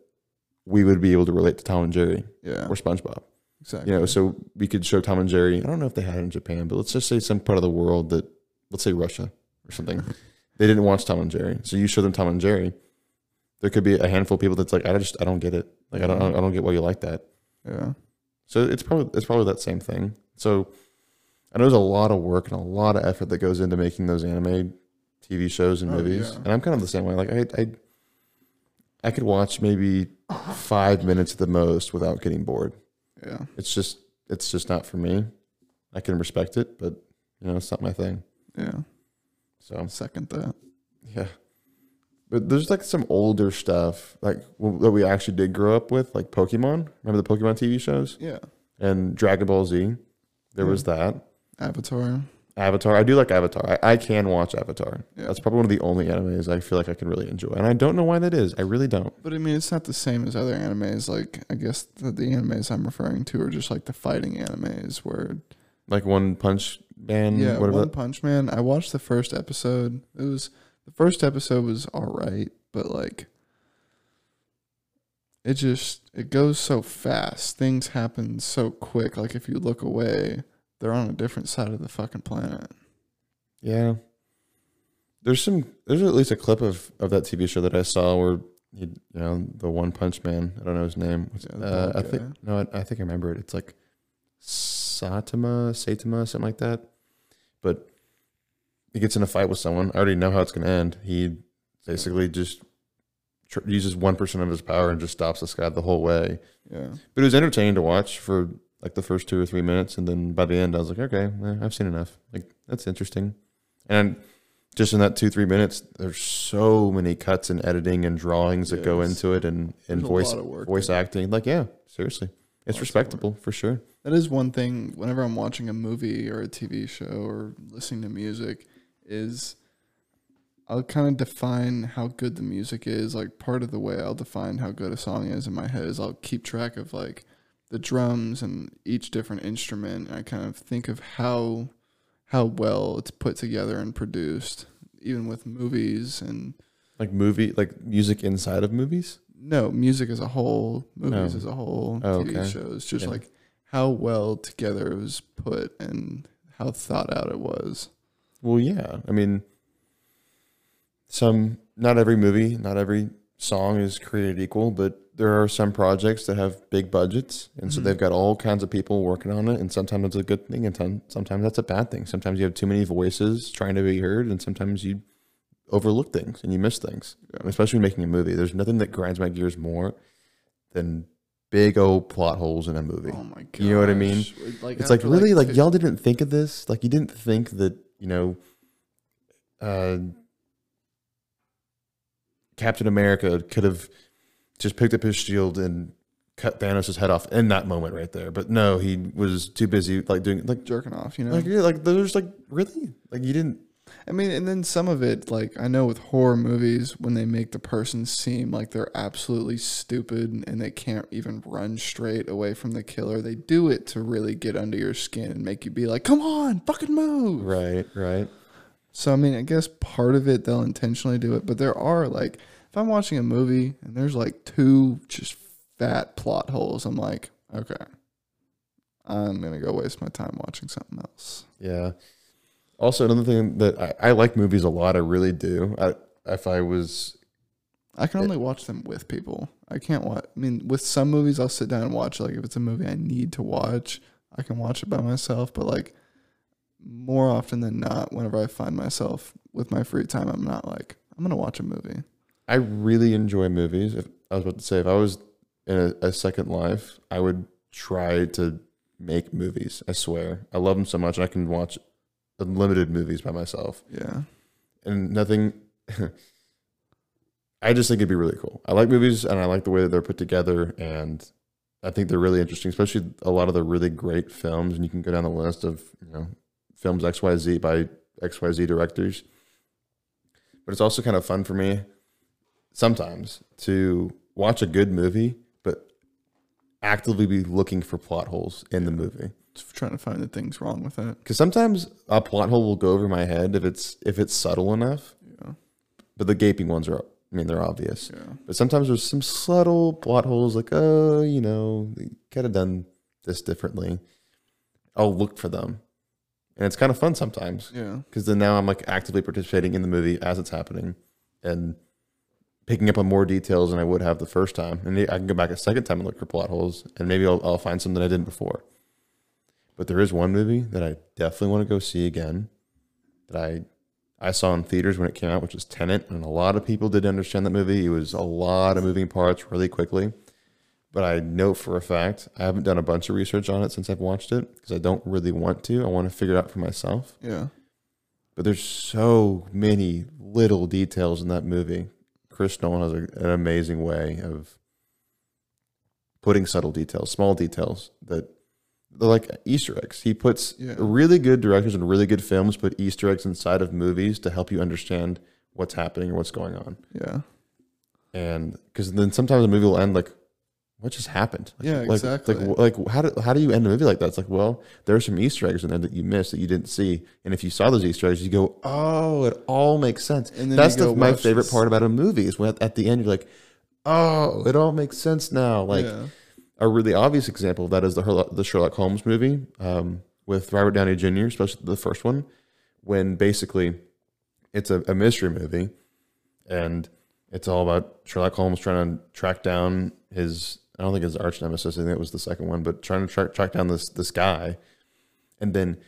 we would be able to relate to Tom and Jerry Yeah. or SpongeBob. Exactly. You know, so we could show Tom and Jerry. I don't know if they had it in Japan, but let's just say some part of the world that, let's say Russia or something, they didn't watch Tom and Jerry. So you show them Tom and Jerry. There could be a handful of people that's like, I just, I don't get it. Like, I don't, I don't get why you like that. yeah. So it's probably it's probably that same thing. So I know there's a lot of work and a lot of effort that goes into making those anime TV shows and Oh, movies. yeah. And I'm kind of the same way. Like I I I could watch maybe five minutes at the most without getting bored. Yeah. It's just it's just not for me. I can respect it, but you know, it's not my thing. Yeah. So Second that. yeah. But there's like some older stuff like w- that we actually did grow up with, like Pokemon. Remember the Pokemon TV shows Yeah. and Dragon Ball Z. There was that. Avatar. Avatar. I do like Avatar. I, I can watch Avatar. Yeah. That's probably one of the only animes I feel like I can really enjoy, and I don't know why that is. I really don't. But I mean, it's not the same as other animes. Like, I guess the, the animes I'm referring to are just like the fighting animes where, Like One Punch Man. yeah, whatever. One Punch Man. I watched the first episode. It was the first episode was all right, but like, it just it goes so fast. Things happen so quick. Like if you look away, they're on a different side of the fucking planet. Yeah. There's some. There's at least a clip of of that TV show that I saw where he, you know, the One Punch Man. I don't know his name. Yeah, uh, I think no, I, I think I remember it. It's like Satama, Satama, something like that. But he gets in a fight with someone. I already know how it's going to end. He basically just tr- uses one percent of his power and just stops this guy the whole way. Yeah. But it was entertaining to watch for like the first two or three minutes, and then by the end, I was like, okay, eh, I've seen enough. Like that's interesting. And just in that two three minutes, there's so many cuts and editing and drawings that go into it, and and There's voice work voice there. acting. Like yeah, seriously, it's Lots of work. respectable for sure. That is one thing whenever I'm watching a movie or a TV show or listening to music is I'll kind of define how good the music is. Like part of the way I'll define how good a song is in my head is I'll keep track of like the drums and each different instrument and I kind of think of how how well it's put together and produced even with movies and Like movie, like music inside of movies. no, music as a whole, movies Oh. as a whole, Oh, TV okay. shows, just Yeah. like how well together it was put and how thought out it was. Well, yeah. I mean, some not every movie, not every song is created equal, but there are some projects that have big budgets, and so Mhm. they've got all kinds of people working on it. And sometimes it's a good thing, and some- sometimes that's a bad thing. Sometimes you have too many voices trying to be heard, and sometimes you overlook things and you miss things. And especially making a movie, there's nothing that grinds my gears more than big old plot holes in a movie. Oh my god. You know what I mean? Like it's like really like fif- y'all didn't think of this like you didn't think that you know uh captain america could have just picked up his shield and cut thanos' head off in that moment right there but no he was too busy like doing like jerking off, you know. like yeah, like there's like really like you didn't I mean, and then some of it, like I know with horror movies, when they make the person seem like they're absolutely stupid and they can't even run straight away from the killer, they do it to really get under your skin and make you be like, "Come on, fucking move!" right right So I mean, I guess part of it they'll intentionally do it, but there are like if I'm watching a movie and there's like two just fat plot holes, I'm like, okay, I'm gonna go waste my time watching something else. yeah also another thing that i, I like movies a lot i really do I, if i was I can only watch them with people. I can't watch. I mean, with some movies, I'll sit down and watch. Like if it's a movie I need to watch, I can watch it by myself. But like more often than not, whenever I find myself with my free time, I'm not like I'm gonna watch a movie. I really enjoy movies. If I was about to say, if I was in a, a second life, I would try to make movies. I swear, I love them so much. I can watch unlimited movies by myself, Yeah. and nothing. I just think it'd be really cool. I like movies, and I like the way that they're put together, and I think they're really interesting. Especially a lot of the really great films, and you can go down the list of you know films X Y Z by X Y Z directors. But it's also kind of fun for me sometimes to watch a good movie, but actively be looking for plot holes in the movie. Trying to find the things wrong with it. Because sometimes a plot hole will go over my head if it's if it's subtle enough, Yeah. but the gaping ones are, I mean, they're obvious. Yeah. But sometimes there's some subtle plot holes, like, oh, you know, they could have done this differently. I'll look for them, and it's kind of fun sometimes Yeah. because then now I'm like actively participating in the movie as it's happening, and picking up on more details than I would have the first time. And I can go back a second time and look for plot holes, and maybe I'll, I'll find something I didn't before. But there is one movie that I definitely want to go see again. That I I saw in theaters when it came out, which was Tenet, and a lot of people didn't understand that movie. It was a lot of moving parts really quickly. But I know for a fact I haven't done a bunch of research on it since I've watched it because I don't really want to. I want to figure it out for myself. Yeah. But there's so many little details in that movie. Chris Nolan has a, an amazing way of putting subtle details, small details that like Easter eggs. He puts Yeah. really good directors and really good films put Easter eggs inside of movies to help you understand what's happening or what's going on. Yeah. And because then sometimes a movie will end like, what just happened? Like, Yeah, like, exactly. Like, like how do how do you end a movie like that? It's like, well, there's some Easter eggs in there that you missed that you didn't see, and if you saw those Easter eggs, you go, oh, it all makes sense. And then That's the, my favorite this- part about a movie is when at, at the end you're like, oh, it all makes sense now. Like yeah. A really obvious example of that is the the Sherlock Holmes movie um, with Robert Downey Jr., especially the first one, when basically it's a, a mystery movie, and it's all about Sherlock Holmes trying to track down his I don't think his arch nemesis. I think it was the second one, but trying to track track down this this guy, and then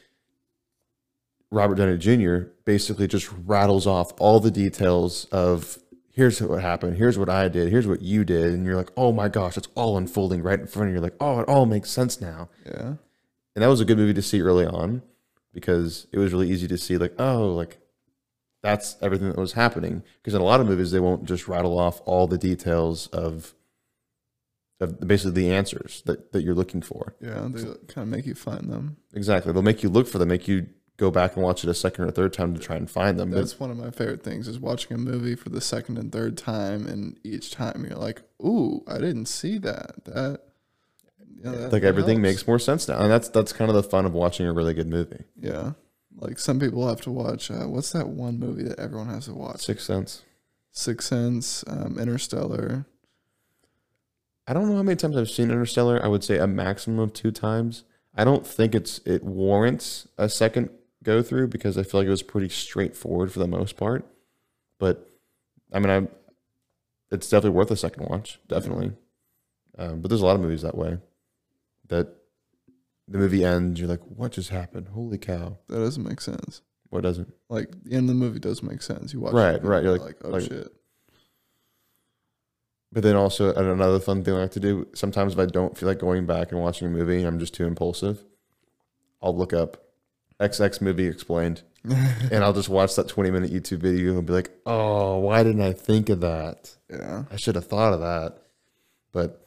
Robert Downey Jr. basically just rattles off all the details of here's what happened, here's what I did, here's what you did, and you're like, oh my gosh, it's all unfolding right in front of you. You're like, oh, it all makes sense now. Yeah. And that was a good movie to see early on because it was really easy to see, like, oh, like that's everything that was happening. Because in a lot of movies, they won't just rattle off all the details of, of basically the answers that, that you're looking for. Yeah. They kind of make you find them. Exactly. They'll make you look for them, make you go back and watch it a second or third time to try and find them. But That's one of my favorite things is watching a movie for the second and third time, and each time you're like, "Ooh, I didn't see that." That, yeah, that- like everything helps. makes more sense now. And that's that's kind of the fun of watching a really good movie. Yeah, like some people have to watch. Uh, what's that one movie that everyone has to watch? Sixth Sense. Sixth Sense, um, Interstellar. I don't know how many times I've seen Interstellar. I would say a maximum of two times. I don't think it's it warrants a second go through because I feel like it was pretty straightforward for the most part. But I mean, I it's definitely worth a second watch, definitely. Um, but there's a lot of movies that way that the movie ends, you're like, what just happened? Holy cow! That doesn't make sense. What doesn't? Like the end of the movie does make sense. You watch, Right, it, right, You're you're like, like- oh like- shit. But then also and another fun thing I like to do sometimes if I don't feel like going back and watching a movie and I'm just too impulsive, I'll look up XX movie explained and I'll just watch that 20 minute YouTube video and be like, "Oh, why didn't I think of that? yeah, I should have thought of that." But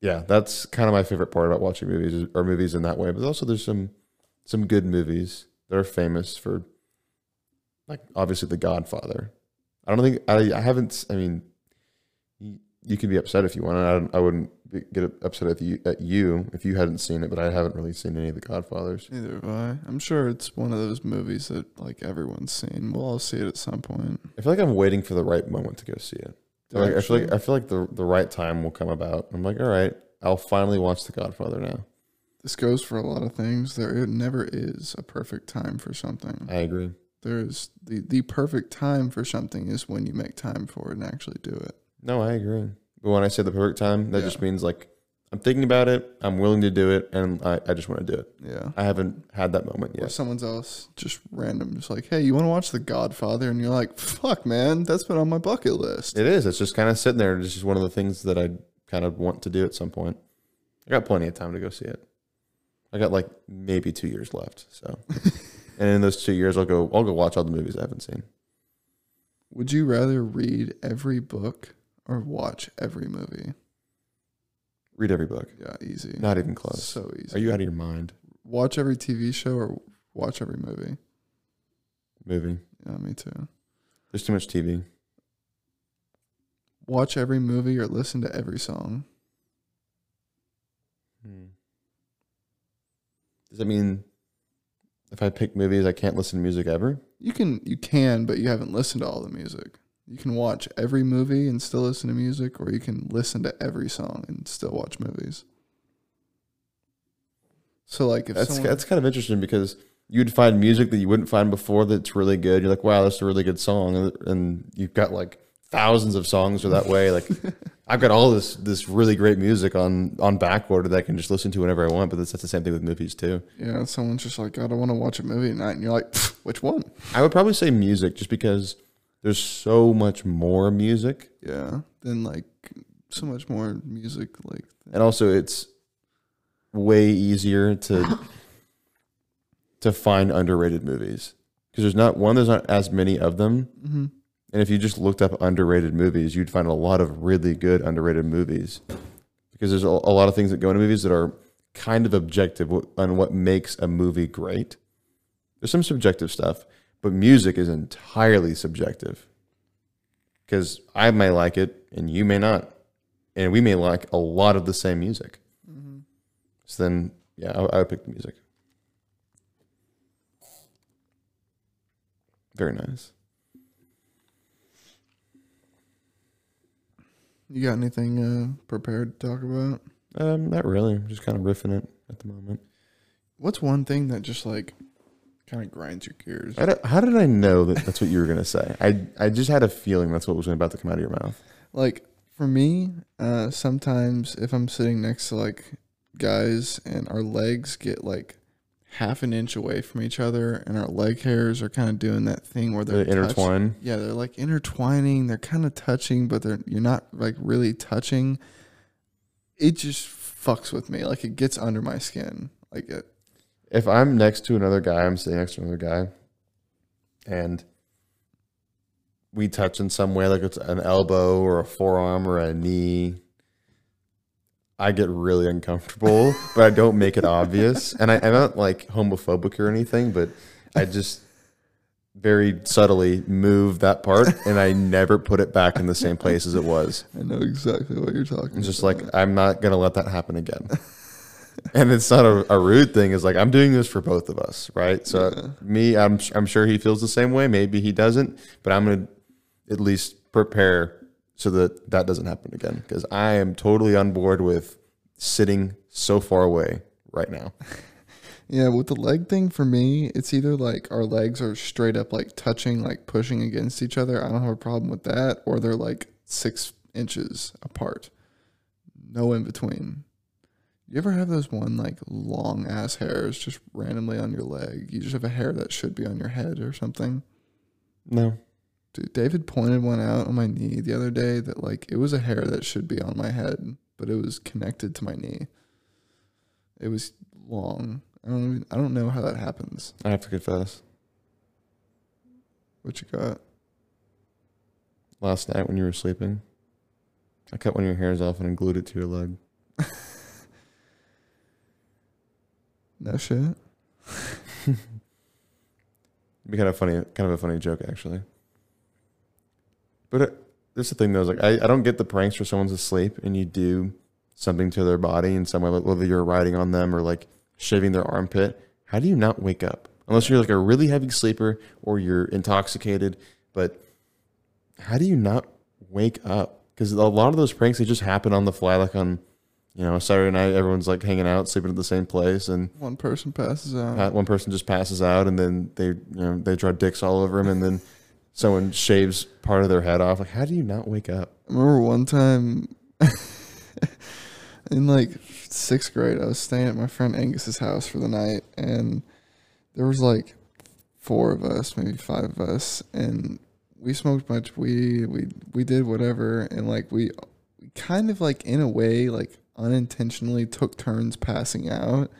yeah, that's kind of my favorite part about watching movies or movies in that way. But also there's some some good movies that are famous for like obviously The Godfather. I don't think I I haven't I mean you, can be upset if you want. I I wouldn't be, get upset at you at you if you hadn't seen it, but I haven't really seen any of the Godfathers. neither have I. I'm sure it's one of those movies that like everyone's seen. We'll all see it at some point. I feel like I'm waiting for the right moment to go see it. I, like, I feel like I feel like the the right time will come about. I'm like, all right, I'll finally watch The Godfather now. This goes for a lot of things. There it never is a perfect time for something. I agree. There is the the perfect time for something is when you make time for it and actually do it. No, I agree. But when I say the perfect time, that Yeah. just means like I'm thinking about it, I'm willing to do it, and I, I just want to do it. Yeah. I haven't had that moment Or yet. someone else just random, just like, hey, you want to watch The Godfather? And you're like, fuck, man, that's been on my bucket list. It is. It's just kind of sitting there. It's just one of the things that I kind of want to do at some point. I got plenty of time to go see it. I got like maybe two years left. So, and in those two years, I'll go. I'll go watch all the movies I haven't seen. Would you rather read every book or watch every movie? Read every book. Yeah, easy. Not even close. So easy. Are you out of your mind? watch every TV show or watch every movie? Movie. Yeah, me too. There's too much TV. Watch every movie or listen to every song. Hmm. Does that mean if I pick movies, I can't listen to music ever? You can you can, but you haven't listened to all the music. You can watch every movie and still listen to music, or you can listen to every song and still watch movies. So like if That's someone, that's kind of interesting because you'd find music that you wouldn't find before that's really good. You're like, wow, that's a really good song, and- and you've got like thousands of songs are that way. Like, I've got all this this really great music on on back order that I can just listen to whenever I want. But that's, that's the same thing with movies too. yeah, someone's just like, I don't want to watch a movie tonight, and you're like, which one? I would probably say music, just because there's so much more music, Yeah, then like so much more music, like and also it's way easier to to find underrated movies. Because there's not one there's not as many of them. Hmm And if you just looked up underrated movies, you'd find a lot of really good underrated movies. Because there's a, a lot of things that go into movies that are kind of objective on what makes a movie great. There's some subjective stuff, but music is entirely subjective. Because I may like it and you may not, and we may like a lot of the same music. Mm-hmm. So then, yeah, I, I would pick the music. Very nice. You got anything uh, prepared to talk about? Um, not really. I'm just kind of riffing it at the moment. What's one thing that just like kind of grinds your gears? I how did I know that that's what you were gonna say? I I just had a feeling that's what was about to come out of your mouth. Like for me, uh, sometimes if I'm sitting next to like guys and our legs get like half an inch away from each other and our leg hairs are kind of doing that thing where The they're touch- intertwine. Yeah, they're like intertwining. They're kind of touching, but they're you're not like really touching. It just fucks with me. Like it gets under my skin. Like it. If I'm next to another guy, I'm sitting next to another guy, and we touch in some way, like it's an elbow or a forearm or a knee. I get really uncomfortable, but I don't make it obvious. And I, I'm not like homophobic or anything, but I just very subtly move that part and I never put it back in the same place as it was. I know exactly what you're talking. It's just about. like I'm not gonna let that happen again. and it's not a, a rude thing. It's like I'm doing this for both of us, right? So Yeah. me, I'm I'm sure he feels the same way. Maybe he doesn't, but I'm gonna at least prepare so that that doesn't happen again. Because I am totally on board with sitting so far away right now. Yeah, with the leg thing for me, it's either like our legs are straight up like touching, like pushing against each other. I don't have a problem with that, or they're like six inches apart. No in between. You ever have those one like long ass hairs just randomly on your leg? You just have a hair that should be on your head or something. No, Dude, David pointed one out on my knee the other day that like it was a hair that should be on my head, but it was connected to my knee. It was long. I don't even, I don't know how that happens. I have to confess. What you got? Last night when you were sleeping, I cut one of your hairs off and I glued it to your leg. No shit. It'd be kind of funny, kind of a funny joke actually. But it, that's the thing though, is like I, I don't get the pranks where someone's asleep and you do something to their body in some way, whether you're riding on them or like shaving their armpit. How do you not wake up? Unless you're like a really heavy sleeper or you're intoxicated. But how do you not wake up? Because a lot of those pranks they just happen on the fly, like on you know Saturday night, everyone's like hanging out, sleeping at the same place, and One person passes out. Pa- one person just passes out and then they you know they draw dicks all over him and then someone shaves part of their head off like how do you not wake up I remember one time in like sixth grade, I was staying at my friend Angus's house for the night, and there was like four of us, maybe five of us, and we smoked much weed. We we did whatever, and like we, we kind of like in a way like unintentionally took turns passing out,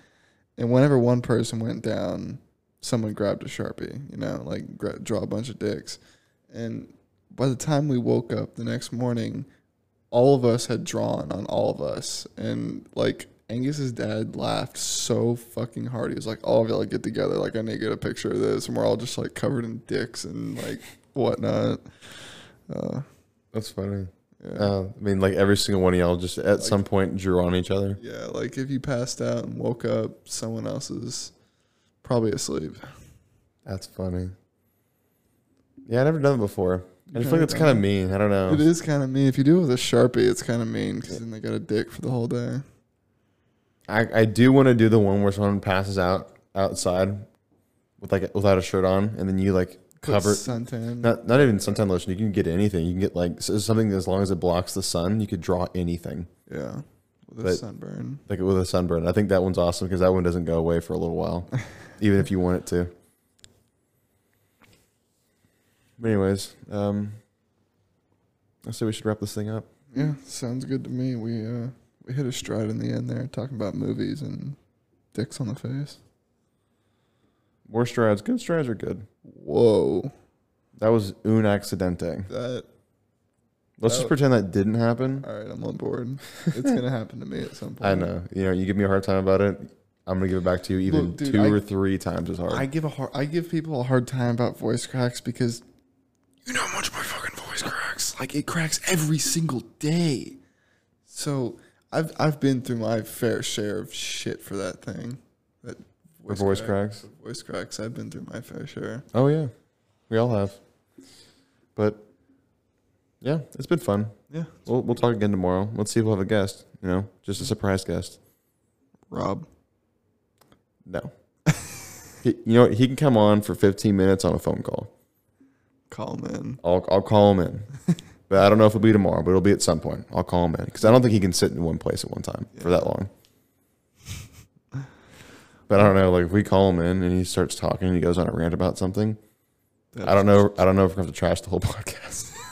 and whenever one person went down, someone grabbed a sharpie, you know, like gra- draw a bunch of dicks, and by the time we woke up the next morning, all of us had drawn on all of us, and like Angus's dad laughed so fucking hard. He was like, "All of y'all get together. Like, I need to get a picture of this." And we're all just like covered in dicks and like whatnot. Uh, that's funny yeah. uh, i mean like every single one of y'all just at some point drew on each other yeah, like if you passed out and woke up, someone else is probably asleep. that's funny yeah i never done it before i just feel like it's kind of mean i don't know It is kind of mean. If you do it with a sharpie, it's kind of mean because then they got a dick for the whole day. i, I do want to do the one where someone passes out outside with like without a shirt on and then you like cover suntan. not, not even suntan lotion you can get anything you can get like something as long as it blocks the sun you could draw anything yeah, with a But- sunburn. like with a sunburn. I think that one's awesome because that one doesn't go away for a little while, even if you want it to. But anyways, um, I say we should wrap this thing up. Yeah, sounds good to me. We uh we hit a stride in the end there, talking about movies and dicks on the face. More strides. Good strides are good. Whoa, That was un accidente. that Let's just Oh. pretend that didn't happen. All right, I'm on board. It's gonna happen to me at some point. I know. You know, you give me a hard time about it. I'm gonna give it back to you even Look, dude, two I- or three times as hard. I give a hard, I give people a hard time about voice cracks because you know how much my fucking voice cracks. Like it cracks every single day. So I've I've been through my fair share of shit for that thing. That For voice cracks? for Voice cracks. I've been through my fair share. oh yeah, we all have. But yeah, it's been fun. Yeah. We'll we'll talk again tomorrow. Let's see if we'll have a guest. You know, just a surprise guest. Rob. No. he, you know, he can come on for 15 minutes on a phone call. Call him in. I'll I'll call him in. but I don't know if it'll be tomorrow, but it'll be at some point. I'll call him in because I don't think he can sit in one place at one time for that long. But I don't know, like if we call him in and he starts talking and he goes on a rant about something, I don't know. I don't know if we're going to trash the whole podcast.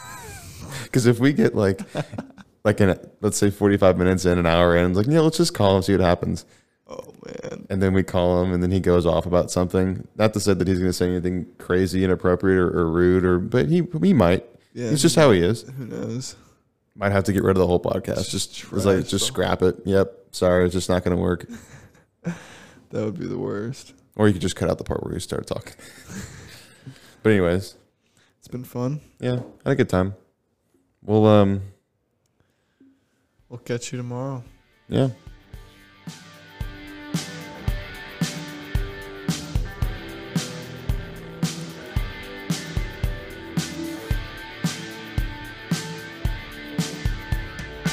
Because if we get like, like in let's say forty five minutes in, an hour in, like yeah, let's just call him see what happens, Oh man. and then we call him and then he goes off about something. Not to say that he's going to say anything crazy, inappropriate, or, or rude, or but he he might. Yeah. It's just how he is. Who knows? Might have to get rid of the whole podcast. Just Just like just scrap it. Yep. Sorry, it's just not going to work. That would be the worst. Or you could just cut out the part where you start talking. but anyways, It's been fun. yeah, had a good time. Well, um, We'll catch you tomorrow. yeah.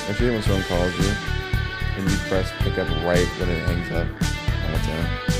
Actually, when someone calls you and you press pick up right when it hangs up, oh, it's on.